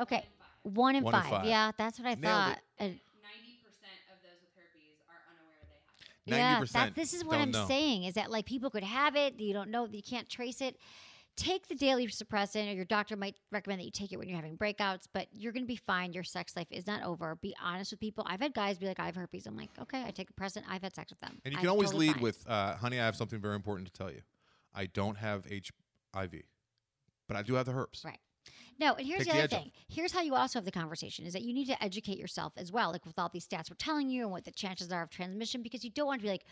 Okay. One in, One in five. five. Yeah, that's what I Nailed thought. it. Ninety percent of those with herpes are unaware they have yeah, 90% that, this is what I'm know. saying is that like people could have it. You don't know. You can't trace it. Take the daily suppressant, or your doctor might recommend that you take it when you're having breakouts. But you're going to be fine. Your sex life is not over. Be honest with people. I've had guys be like, "I have herpes." I'm like, "Okay, I take a present. I've had sex with them." And you I'm can always totally lead fine. with, uh, "Honey, I have something very important to tell you. I don't have HIV, but I do have the herpes." Right. No, and here's Take the the other edge off. thing. Here's how you also have the conversation is that you need to educate yourself as well, like with all these stats we're telling you and what the chances are of transmission, because you don't want to be like,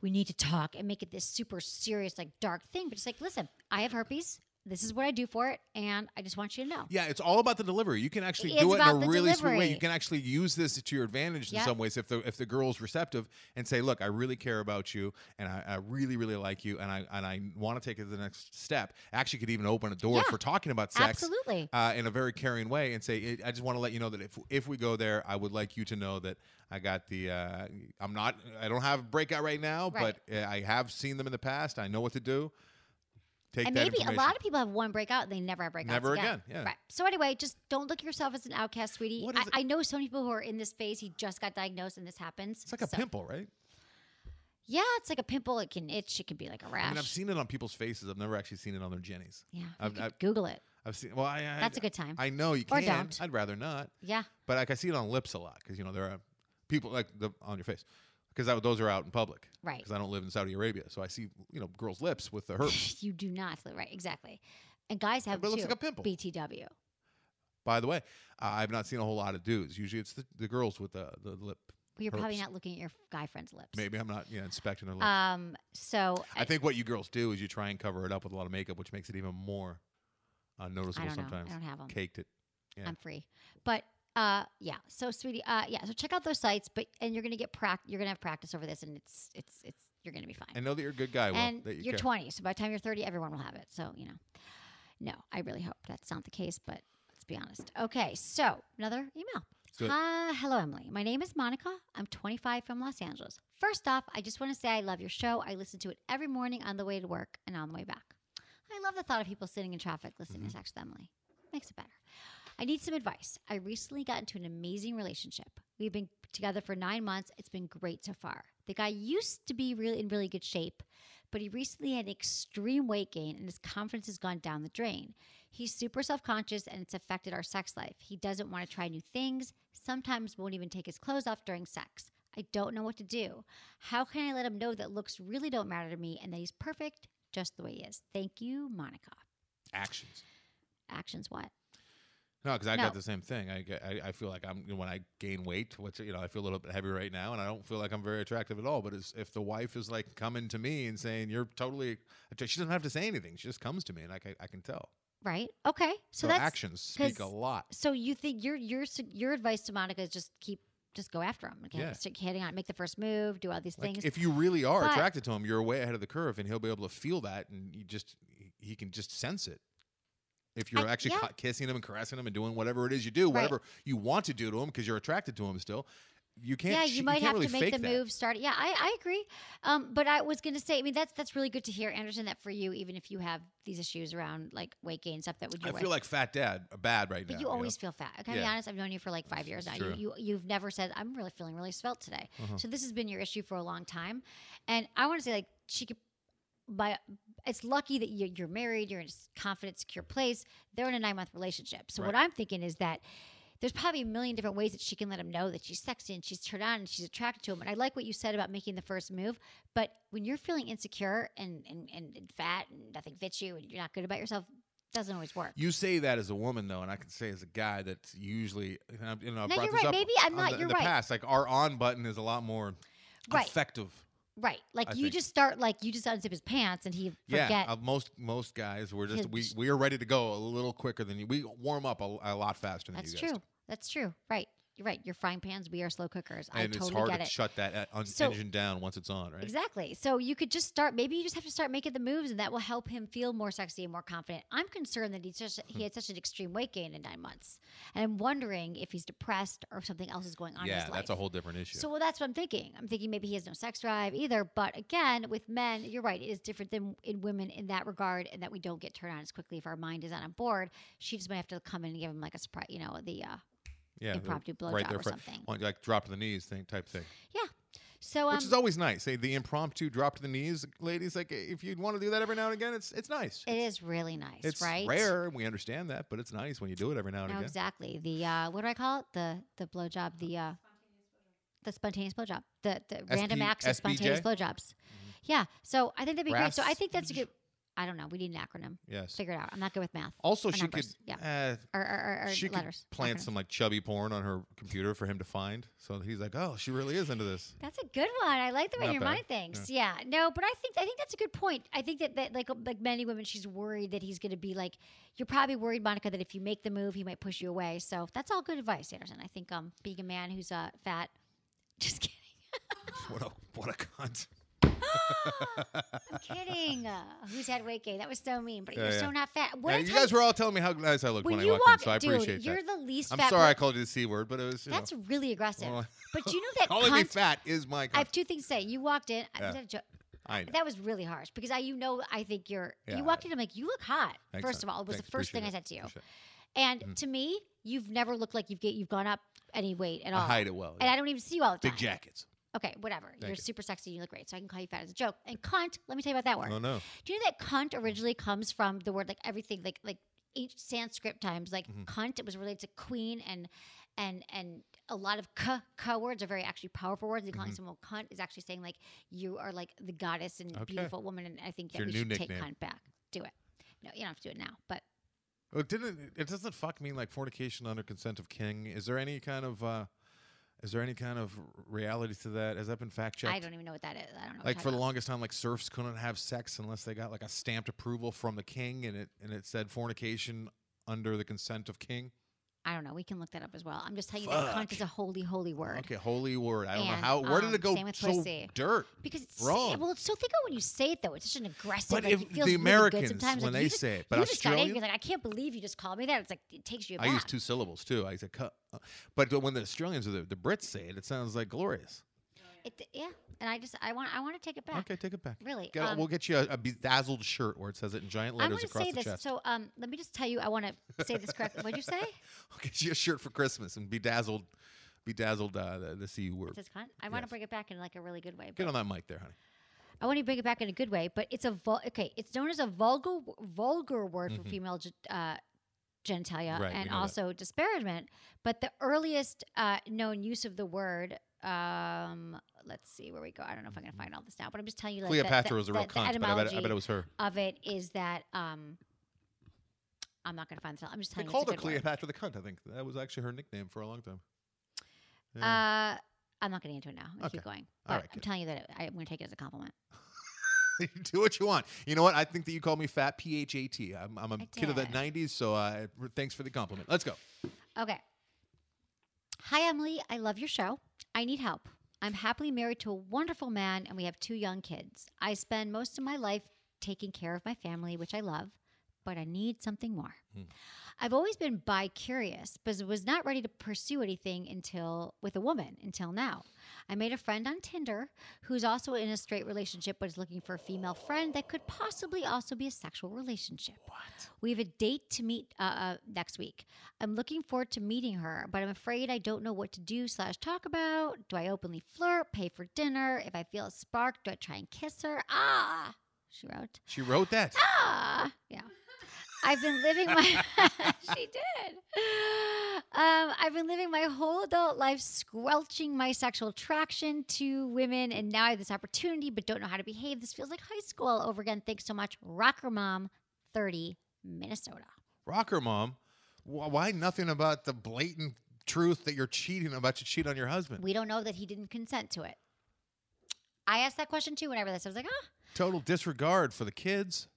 we need to talk and make it this super serious, like dark thing. But it's like, listen, I have herpes. This is what I do for it, and I just want you to know. Yeah, it's all about the delivery. You can actually It do it in a really sweet way. You can actually use this to your advantage in Yep. some ways if the if the girl's receptive and say, "Look, I really care about you, and I, I really really like you, and I and I want to take it to the next step." Actually, could even open a door Yeah, for talking about sex, absolutely. uh, in a very caring way, and say, "I just want to let you know that if if we go there, I would like you to know that." I got the. Uh, I'm not. I don't have a breakout right now, Right. but uh, I have seen them in the past. I know what to do. Take and that maybe a lot of people have one breakout and they never have breakouts Never again. again, yeah. Right. So anyway, just don't look at yourself as an outcast, sweetie. I, I know so many people who are in this phase. He just got diagnosed and this happens. It's like a So- pimple, right? Yeah, it's like a pimple. It can itch. It can be like a rash. I mean, I've seen it on people's faces. I've never actually seen it on their jennies. yeah, I've, I've, Google it. I've seen. Well, I, I, That's a good time. I know you Or can. don't. I'd rather not. Yeah. But like I see it on lips a lot because you know there are people like the on your face because those are out in public. Right. Because I don't live in Saudi Arabia, so I see you know girls' lips with the herpes. You do not. Right. Exactly. And guys have But it looks like a pimple. BTW. By the way, I've not seen a whole lot of dudes. Usually it's the, the girls with the the lip. Well, you're probably not looking at your guy friend's lips. Maybe I'm not yeah inspecting their lips. Um. So I think what you girls do is you try and cover it up with a lot of makeup, which makes it even more uh, noticeable. I sometimes. don't have 'em. Caked it. Yeah. I'm free. But uh yeah. So sweetie, uh yeah, so check out those sites, but and you're gonna get prac you're gonna have practice over this and it's it's it's you're gonna be fine. I know that you're a good guy. Will, and that you you're care. 20, so by the time you're 30, everyone will have it. So, you know. No, I really hope that's not the case, but let's be honest. Okay, so another email. it. Hello, Emily. My name is Monica. I'm 25 from Los Angeles. First off, I just want to say I love your show. I listen to it every morning on the way to work and on the way back. I love the thought of people sitting in traffic listening Mm-hmm. to Sex with Emily. Makes it better. I need some advice. I recently got into an amazing relationship. We've been together for nine months. It's been great so far. The guy used to be really in really good shape, but he recently had extreme weight gain and his confidence has gone down the drain. He's super self conscious and it's affected our sex life. He doesn't want to try new things, sometimes won't even take his clothes off during sex. I don't know what to do. How can I let him know that looks really don't matter to me and that he's perfect just the way he is? Thank you, Monica. Actions. Actions what? No, because I No. got the same thing. I, get- I I feel like I'm when I gain weight, which you know I feel a little bit heavy right now, and I don't feel like I'm very attractive at all. But if the wife is like coming to me and saying you're totally, she doesn't have to say anything. She just comes to me, and I can, I can tell. Right? Okay. So, So, that's actions speak a lot. So you think your your your advice to Monica is just keep just go after him. Okay, Yeah. stick hitting on, make the first move, do all these Like things. if you really are But- attracted to him, you're way ahead of the curve, and he'll be able to feel that, and you just he can just sense it. If you're I- actually yeah. kissing him and caressing him and doing whatever it is you do, Right. whatever you want to do to him because you're attracted to him still, you can't. yeah, you might have really to make the that. move. Start. Yeah, I, I agree. Um, but I was gonna say, I mean, that's that's really good to hear, Anderson. That for you, even if you have these issues around like weight gain stuff, that would I feel wife- like fat dad, uh, bad right But now. you know? always feel fat. Can I be honest? I've known you for like five years now. true. You, you you've never said I'm really feeling really svelte today. Uh-huh. So this has been your issue for a long time, and I want to say like she could. By it's lucky that you're, married. You're in a confident, secure place. They're in a nine month relationship. So what I'm thinking is that there's probably a million different ways that she can let him know that she's sexy and she's turned on and she's attracted to him. And I like what you said about making the first move. But when you're feeling insecure and and, and, fat and nothing fits you and you're not good about yourself, doesn't always work. You say that as a woman, though, and I can say as a guy that's usually, you know, No, brought you're this right. up Maybe I'm not- the- in you're the right. past. Like our on button is a lot more Right. effective. Right. Like I you think. just start like you just unzip his pants and he forget. Yeah, uh, most most guys we're just we we are ready to go a little quicker than you. We warm up a, a lot faster than That's you guys. true. do. That's true. Right. You're right. You're frying pans. We are slow cookers. I And it's totally hard get to it. shut that uh, So- engine down once it's on, right? Exactly. So you could just start. Maybe you just have to start making the moves, and that will help him feel more sexy and more confident. I'm concerned that he's just he had such an extreme weight gain in nine months, and I'm wondering if he's depressed or if something else is going on Yeah, that's a whole different issue. So well, that's what I'm thinking. I'm thinking maybe he has no sex drive either. But again, with men, you're right. It is different than in women in that regard, and that we don't get turned on as quickly if our mind is not on board. She just might have to come in and give him like a surprise, you know, the uh, yeah, impromptu right blowjob there or for- something. like drop to the knees thing type thing, yeah. So um, which is always nice. Say the impromptu drop to the knees, ladies. Like if you want to do that every now and again, it's it's nice. it is really nice, It's right? rare, and we understand that, but it's nice when you do it every now and No, again. exactly. The uh, what do I call it? The the blowjob. The uh, the spontaneous blowjob. The the random SP acts of spontaneous blowjobs. Yeah. So I think that'd be great. So I think that's a good. I don't know. We need an acronym. Yes. Figure it out. I'm not good with math. Also, she numbers. could. Yeah. Uh, Or, or, or, she letters. could plant acronyms. some like chubby porn on her computer for him to find. So he's like, "Oh, she really is into this." That's a good one. I like the way Not your bad. mind thinks. Yeah. No, but I think I think that's a good point. I think that, that like like many women, she's worried that he's going to be like. You're probably worried, Monica, that if you make the move, he might push you away. So that's all good advice, Anderson. I think um being a man who's uh fat. Just kidding. What a what a cunt. Kidding. Uh, who's had weight gain? That was so mean. But Yeah, you're yeah. so not fat. What Yeah, I you guys were all telling me how nice I looked when when, you I walked walk, in, so I dude, appreciate you're that. the least I'm fat. sorry I called you the c word, but it was. You That's know, really aggressive. well, but you know that calling me cunt- fat is my. I have two things to say. You walked in. I- Yeah. that jo- I know. That was really harsh because I, you know, I think you're. Yeah, you walked in. I'm like, you look hot. Thanks, first hon. of all, it was Thanks, the first thing I appreciate said to you. Appreciate And Mhm. to me, you've never looked like you've get you've gone up any weight at I all. hide it well, And yeah. I don't even see you all the time. Big jackets. Okay, whatever. You're you. super sexy. You look great, so I can call you fat as a joke. And cunt. Let me tell you about that word. Oh no. Do you know that cunt originally comes from the word like everything like like ancient Sanskrit times like Mm-hmm. cunt. It was related to queen and and and a lot of k k words are very actually powerful words. And calling Mhm. someone cunt is actually saying like you are like the goddess and Okay. beautiful woman. And I think that we should take nickname. cunt back. Do it. No, you don't have to do it now, but Well, it didn't it doesn't fuck mean like fornication under consent of king? Is there any kind of uh is there any kind of reality to that? Has that been fact checked? I don't even know what that is. I don't know. Like for the talking longest time, like serfs couldn't have sex unless they got like a stamped approval from the king, and it and it said fornication under the consent of king. I don't know. We can look that up as well. I'm just telling you that cunt is a holy, holy word. Okay, holy word. I don't And, know how. Where did um, it go same with so pussy. dirt? Because it's wrong. well, it's so think of when you say it though. It's such an aggressive. But like, if it feels the really Americans, good sometimes. when like, they you just, say it, but you just got angry. Like, I can't believe you just called me that. It's like it takes you I back. use two syllables too. I said cut, uh, but when the Australians or the, the Brits say it, it sounds like glorious. It, yeah, and I just I want I want to take it back. Okay, take it back. Really, Get- um, we'll get you a, a bedazzled shirt where it says it in giant letters across say the this. chest. So um, let me just tell you. I want to say this correctly. What'd you say? I'll get you a shirt for Christmas and bedazzled, bedazzled uh, the, the C word. Cunt. I want to bring it back in like a really good way. Get on that mic there, honey. I want to bring it back in a good way, but it's a vul- okay. It's known as a vulgar vulgar word for Mhm. female uh, genitalia Right, and know that. also disparagement. But the earliest uh, known use of the word, um, let's see where we go. I don't know if I'm going to find all this now, but I'm just telling you. Like, that- Cleopatra that- was a real the cunt, but I bet, I bet it was her. Of it is that um, I'm not going to find this. I'm just They telling you. called her it's a good word. Cleopatra the cunt. I think that was actually her nickname for a long time. Uh, I'm not getting into it now. I'll Okay. keep going. All right, I'm telling you that it, I'm going to take it as a compliment. do what you want. You know what? I think that you call me fat, P H A T. I'm, I'm a I kid of the '90s, so uh, thanks for the compliment. Let's go. Okay. Hi, Emily. I love your show. I need help. I'm happily married to a wonderful man, and we have two young kids. I spend most of my life taking care of my family, which I love, but I need something more. I've always been bi curious, but was not ready to pursue anything until with a woman until now. I made a friend on Tinder who's also in a straight relationship but is looking for a female friend that could possibly also be a sexual relationship. What? We have a date to meet uh, uh, next week. I'm looking forward to meeting her, but I'm afraid I don't know what to do slash talk about. Do I openly flirt, pay for dinner? If I feel a spark, do I try and kiss her? Ah, she wrote. She wrote that. Ah, yeah. I've been living my she did. Um, I've been living my whole adult life squelching my sexual attraction to women, and now I have this opportunity, but don't know how to behave. This feels like high school all over again. Thanks so much, Rocker Mom, thirty, Minnesota. Rocker mom. Wh- Why nothing about the blatant truth that you're cheating about to cheat on your husband? We don't know that he didn't consent to it. I asked that question too when I read this. I was like, ah, Total disregard for the kids,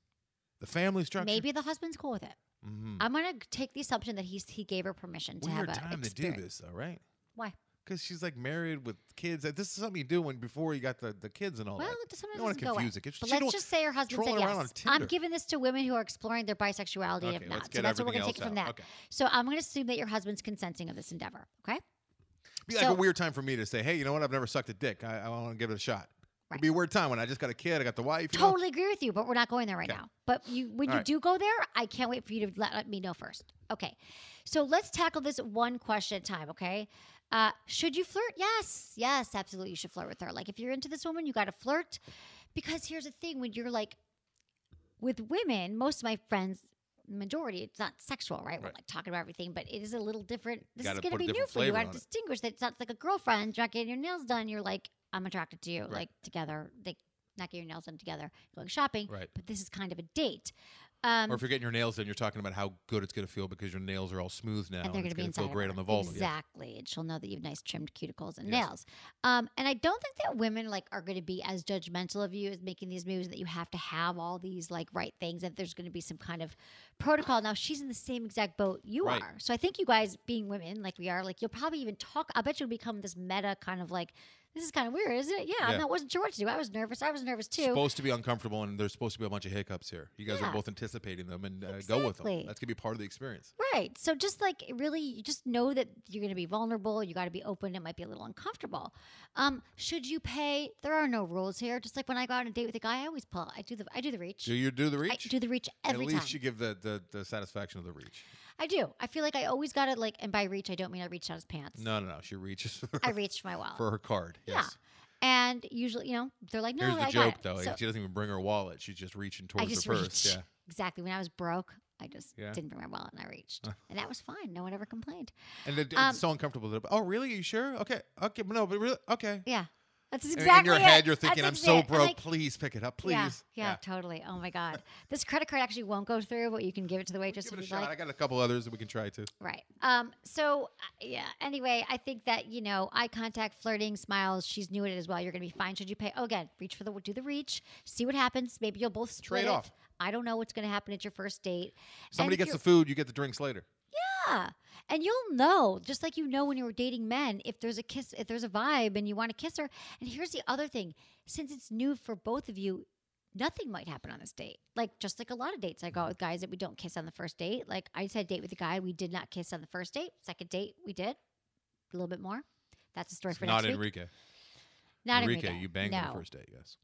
the family structure. maybe the husband's cool with it. Mhm. I'm gonna take the assumption that he's he gave her permission to Weird have a time to do this, though, right? Why? Because she's like married with kids. This is something you do when before you got the, the kids and all Well, that. it sometimes you don't want to confuse kids. But let's just say her husband said trolling around on yes. I'm giving this to women who are exploring their bisexuality and Okay, if not. So that's what we're going to take it from out. that. Okay. So I'm going to assume that your husband's consenting of this endeavor. Okay? be like so- a weird time for me to say, hey, you know what? I've never sucked a dick. I, I want to give it a shot. It'd be a weird time when I just got a kid. I got the wife. You know? Totally agree with you, but we're not going there right Okay. now. But you, when All you right. do go there, I can't wait for you to let, let me know first. Okay. So let's tackle this one question at a time. Okay. Uh, should you flirt? Yes. Yes, absolutely. You should flirt with her. Like if you're into this woman, you got to flirt. Because here's the thing when you're like, with women, most of my friends, majority, it's not sexual, right? We're like talking about everything, but it is a little different. This is going to be new for you. Got to on it. distinguish that it's not like a girlfriend. You're not getting your nails done. You're like, I'm attracted to you. Right. Like together, they not getting your nails done together, going shopping. Right. But this is kind of a date. Um, or if you're getting your nails done, you're talking about how good it's going to feel because your nails are all smooth now, and they're going to be gonna inside feel great on the vulva. yeah. Exactly, and she'll know that you have nice trimmed cuticles and Yes. nails. Um, and I don't think that women like are going to be as judgmental of you as making these moves that you have to have all these like right things. That there's going to be some kind of protocol. Now she's in the same exact boat you Right. are, so I think you guys being women like we are, like you'll probably even talk. I bet you'll become this meta kind of like. This is kind of weird, isn't it? Yeah, Yeah. I wasn't sure what to do. I was nervous. I was nervous too. supposed to be uncomfortable, and there's supposed to be a bunch of hiccups here. You guys Yeah. are both anticipating them, and uh, go with them. That's gonna be part of the experience. Right. So just like really, you just know that you're going to be vulnerable. You got to be open. It might be a little uncomfortable. Um, should you pay? There are no rules here. Just like when I go out on a date with a guy, I always pull. I do the. I do the reach. Do you do the reach? I do the reach every At least time. you give the, the the satisfaction of the reach. I do. I feel like I always got it like, and by reach, I don't mean I reached out his pants. No, no, no. She reaches for, I reached my wallet. for her card. Yeah. And usually, you know, they're like, no, Here's the I joke, though. So she doesn't even bring her wallet. She's just reaching I towards just her purse. reached. Yeah. Exactly. When I was broke, I just Yeah. didn't bring my wallet and I reached, and that was fine. No one ever complained. And it, Um, it's so uncomfortable. that- Oh, really? Are you sure? Okay. Okay. No, but really? Okay. Yeah. That's exactly in your it. head, you're thinking, That's "I'm so it. Broke. like, Please pick it up, please." Yeah, yeah, totally. Oh my god, this credit card actually won't go through, but you can give it to the waitress Give it a shot. like. I got a couple others that we can try too. Right. Um. So uh, yeah. Anyway, I think that you know, eye contact, flirting, smiles. She's new at it as well. You're gonna be fine. Should you pay? Oh, again, reach for the do the reach. See what happens. Maybe you'll both Trade off. I don't know what's gonna happen at your first date. Somebody gets the food, you get the drinks later. Yeah. And you'll know, just like you know when you were dating men, if there's a kiss, if there's a vibe and you want to kiss her. And here's the other thing since it's new for both of you, nothing might happen on this date. Like, just like a lot of dates I go out with guys that we don't kiss on the first date. Like, I just had a date with a guy, we did not kiss on the first date. Second date, we did a little bit more. That's a story for Not next week. Enrique. Not Enrique, Enrique. you banged no, on the first date, yes.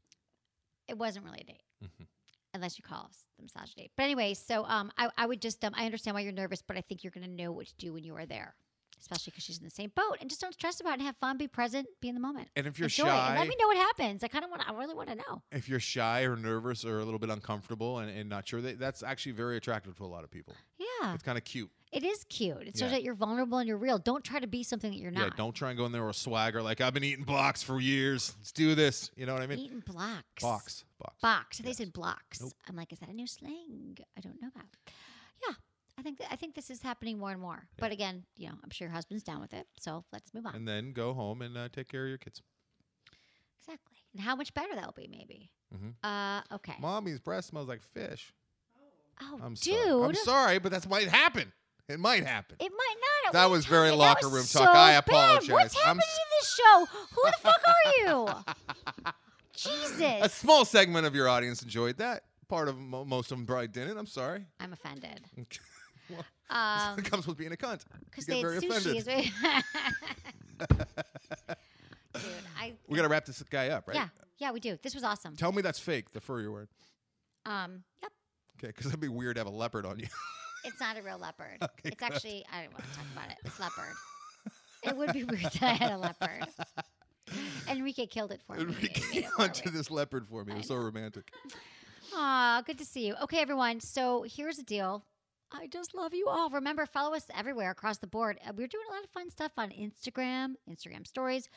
It wasn't really a date. Mhm. Unless you call us the massage date. But anyway, so um, I, I would just, um, I understand why you're nervous, but I think you're going to know what to do when you are there, especially because she's in the same boat. And just don't stress about it and have fun, be present, be in the moment. And if you're Enjoy. And let me know what happens. I kind of want, I really want to know. If you're shy or nervous or a little bit uncomfortable and, and not sure, that, that's actually very attractive to a lot of people. Yeah. It's kind of cute. It is cute. It shows Yeah. that you're vulnerable and you're real. Don't try to be something that you're not. Yeah, don't try and go in there with a swagger like I've been eating blocks for years. Let's do this. You know what I mean? Eating blocks. Box. Box. Box. They said blocks. Nope. I'm like, is that a new slang? I don't know that. Yeah. I think th- I think this is happening more and more. But again, you know, I'm sure your husband's down with it. So let's move on. And then go home and uh, take care of your kids. Exactly. And how much better that'll be, maybe. Mhm. Uh, okay. Mommy's breast smells like fish. oh, I'm dude. sorry. I'm sorry, but that's why it happen. It might happen. It might not. at That was very locker room so talk. I bad. apologize. What's I'm happening in this show? Who the fuck are you? Jesus. A small segment of your audience enjoyed that. Part of most of them probably didn't. I'm sorry. I'm offended. well, Um, it comes with being a cunt. Because they very sushi. offended. Dude, I. We got to wrap this guy up, right? Yeah, yeah, we do. This was awesome. Tell me that's fake. The fur you're. Um, yep. Okay, because it'd be weird to have a leopard on you. It's not a real leopard. Okay, it's good. actually I don't want to talk about it. It's leopard. it would be weird that I had a leopard. Enrique killed it for me. Enrique He made it for me. this leopard for me. It was so romantic. Aw, good to see you. Okay, everyone. So here's the deal. I just love you all. Remember, follow us everywhere across the board. Uh, We're doing a lot of fun stuff on Instagram, Instagram stories,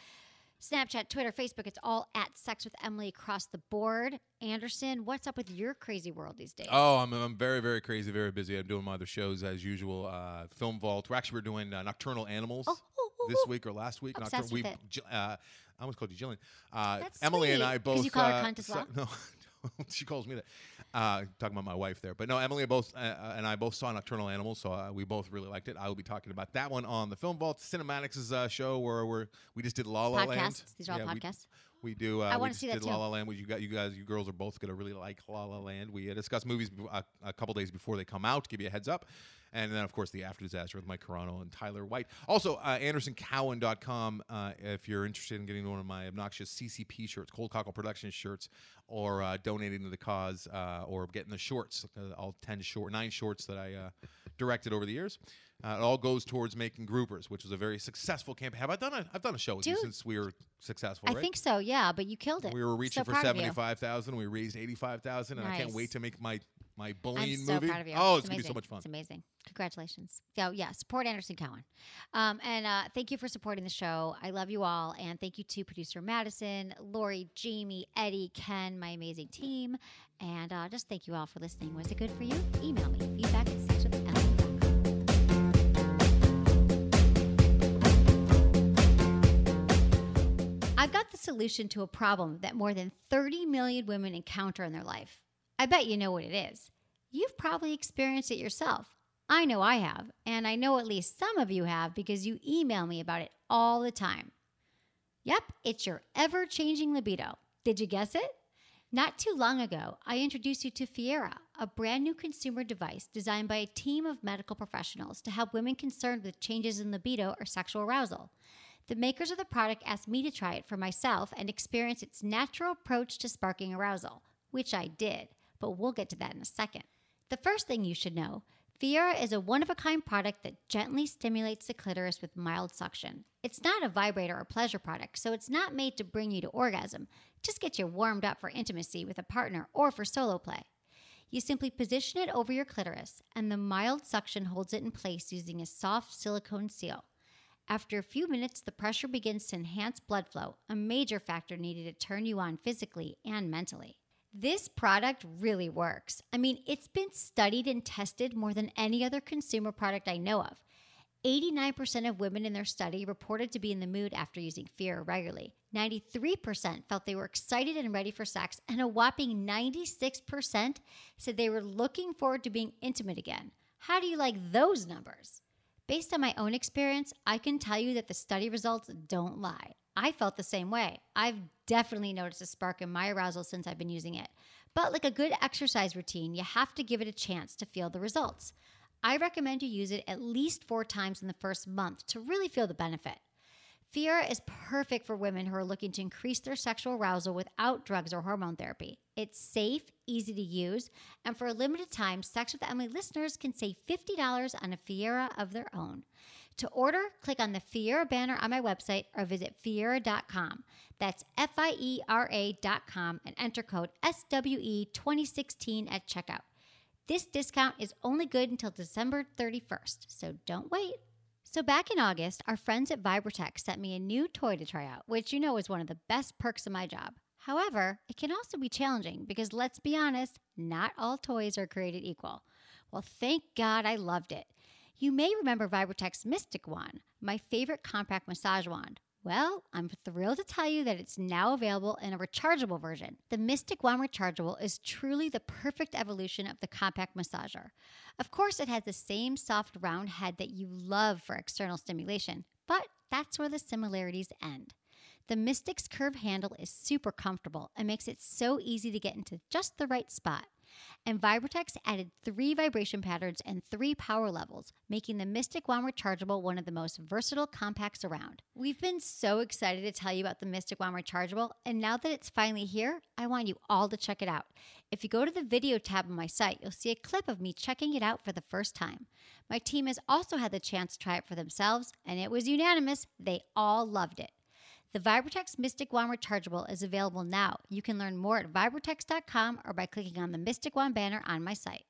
Snapchat, Twitter, Facebook. It's all at Sex with Emily across the board. Anderson, what's up with your crazy world these days? Oh, I'm, I'm very, very crazy, very busy. I'm doing my other shows as usual. Uh, Film Vault. We're actually we're doing uh, Nocturnal Animals Oh, oh, oh, this oh. week or last week. Obsessed we, with it. Uh, I almost called you Jillian. Uh, Emily and I both. you call her uh, cunt as well? No, she calls me that. Uh, talking about my wife there, but no, Emily and both uh, uh, and I both saw Nocturnal Animals, so uh, we both really liked it. I will be talking about that one on the Film Vault Cinematics' uh, show where we're we just did La La Land. These are all Yeah, podcasts. We do. Uh, I we wanna just see that did La too. La Land. We, you got you guys, you girls are both gonna really like La La Land. We uh, discuss movies bef- uh, a couple days before they come out. Give you a heads up, and then of course the After Disaster with Mike Carano and Tyler White. Also, uh, AndersonCowan.com. Uh, if you're interested in getting one of my obnoxious CCP shirts, Cold Cockle Productions shirts, or uh, donating to the cause, uh, or getting the shorts, uh, all ten short, nine shorts that I uh, directed over the years. Uh, it all goes towards making groupers, which was a very successful campaign. Have I done a? I've done a show with you since we were successful. I right? think so, yeah, but you killed it. We were reaching So for proud of seventy-five thousand. We raised eighty-five thousand, and I can't wait to make my my bullying I'm so movie. proud of you. Oh, it's, gonna be so much fun. It's amazing. Congratulations. So yeah, support Anderson Cowan. Um, and uh, thank you for supporting the show. I love you all, and thank you to producer Madison, Lori, Jamie, Eddie, Ken, my amazing team, and uh, just thank you all for listening. Was it good for you? Email me I've got the solution to a problem that more than 30 million women encounter in their life. I bet you know what it is. You've probably experienced it yourself. I know I have, and I know at least some of you have because you email me about it all the time. Yep, it's your ever changing libido. Did you guess it? Not too long ago, I introduced you to Fiera, a brand new consumer device designed by a team of medical professionals to help women concerned with changes in libido or sexual arousal. The makers of the product asked me to try it for myself and experience its natural approach to sparking arousal, which I did, but we'll get to that in a second. The first thing you should know Fiera is a one of a kind product that gently stimulates the clitoris with mild suction. It's not a vibrator or pleasure product, so it's not made to bring you to orgasm, just get you warmed up for intimacy with a partner or for solo play. You simply position it over your clitoris, and the mild suction holds it in place using a soft silicone seal. After a few minutes, the pressure begins to enhance blood flow, a major factor needed to turn you on physically and mentally. This product really works. I mean, it's been studied and tested more than any other consumer product I know of. 89% of women in their study reported to be in the mood after using Fiera regularly. 93% felt they were excited and ready for sex, and a whopping 96% said they were looking forward to being intimate again. How do you like those numbers? Based on my own experience, I can tell you that the study results don't lie. I felt the same way. I've definitely noticed a spark in my arousal since I've been using it. But like a good exercise routine, you have to give it a chance to feel the results. I recommend you use it at least four times in the first month to really feel the benefit. Fiera is perfect for women who are looking to increase their sexual arousal without drugs or hormone therapy. It's safe, easy to use, and for a limited time, Sex with Emily listeners can save $50 on a Fiera of their own. To order, click on the Fiera banner on my website or visit Fiera.com. That's F I E R A.com and enter code SWE2016 at checkout. This discount is only good until December 31st, so don't wait. So, back in August, our friends at Vibratex sent me a new toy to try out, which you know is one of the best perks of my job. However, it can also be challenging because let's be honest, not all toys are created equal. Well, thank God I loved it. You may remember Vibratex's Mystic Wand, my favorite compact massage wand. Well, I'm thrilled to tell you that it's now available in a rechargeable version. The Mystic Wand Rechargeable is truly the perfect evolution of the compact massager. Of course, it has the same soft round head that you love for external stimulation, but that's where the similarities end. The Mystic's curved handle is super comfortable and makes it so easy to get into just the right spot. And Vibratex's added three vibration patterns and three power levels, making the Mystic Wand Rechargeable one of the most versatile compacts around. We've been so excited to tell you about the Mystic Wand Rechargeable, and now that it's finally here, I want you all to check it out. If you go to the video tab on my site, you'll see a clip of me checking it out for the first time. My team has also had the chance to try it for themselves, and it was unanimous. They all loved it. The Vibratex's Mystic Wand Rechargeable is available now. You can learn more at vibratex.com or by clicking on the Mystic Wand banner on my site.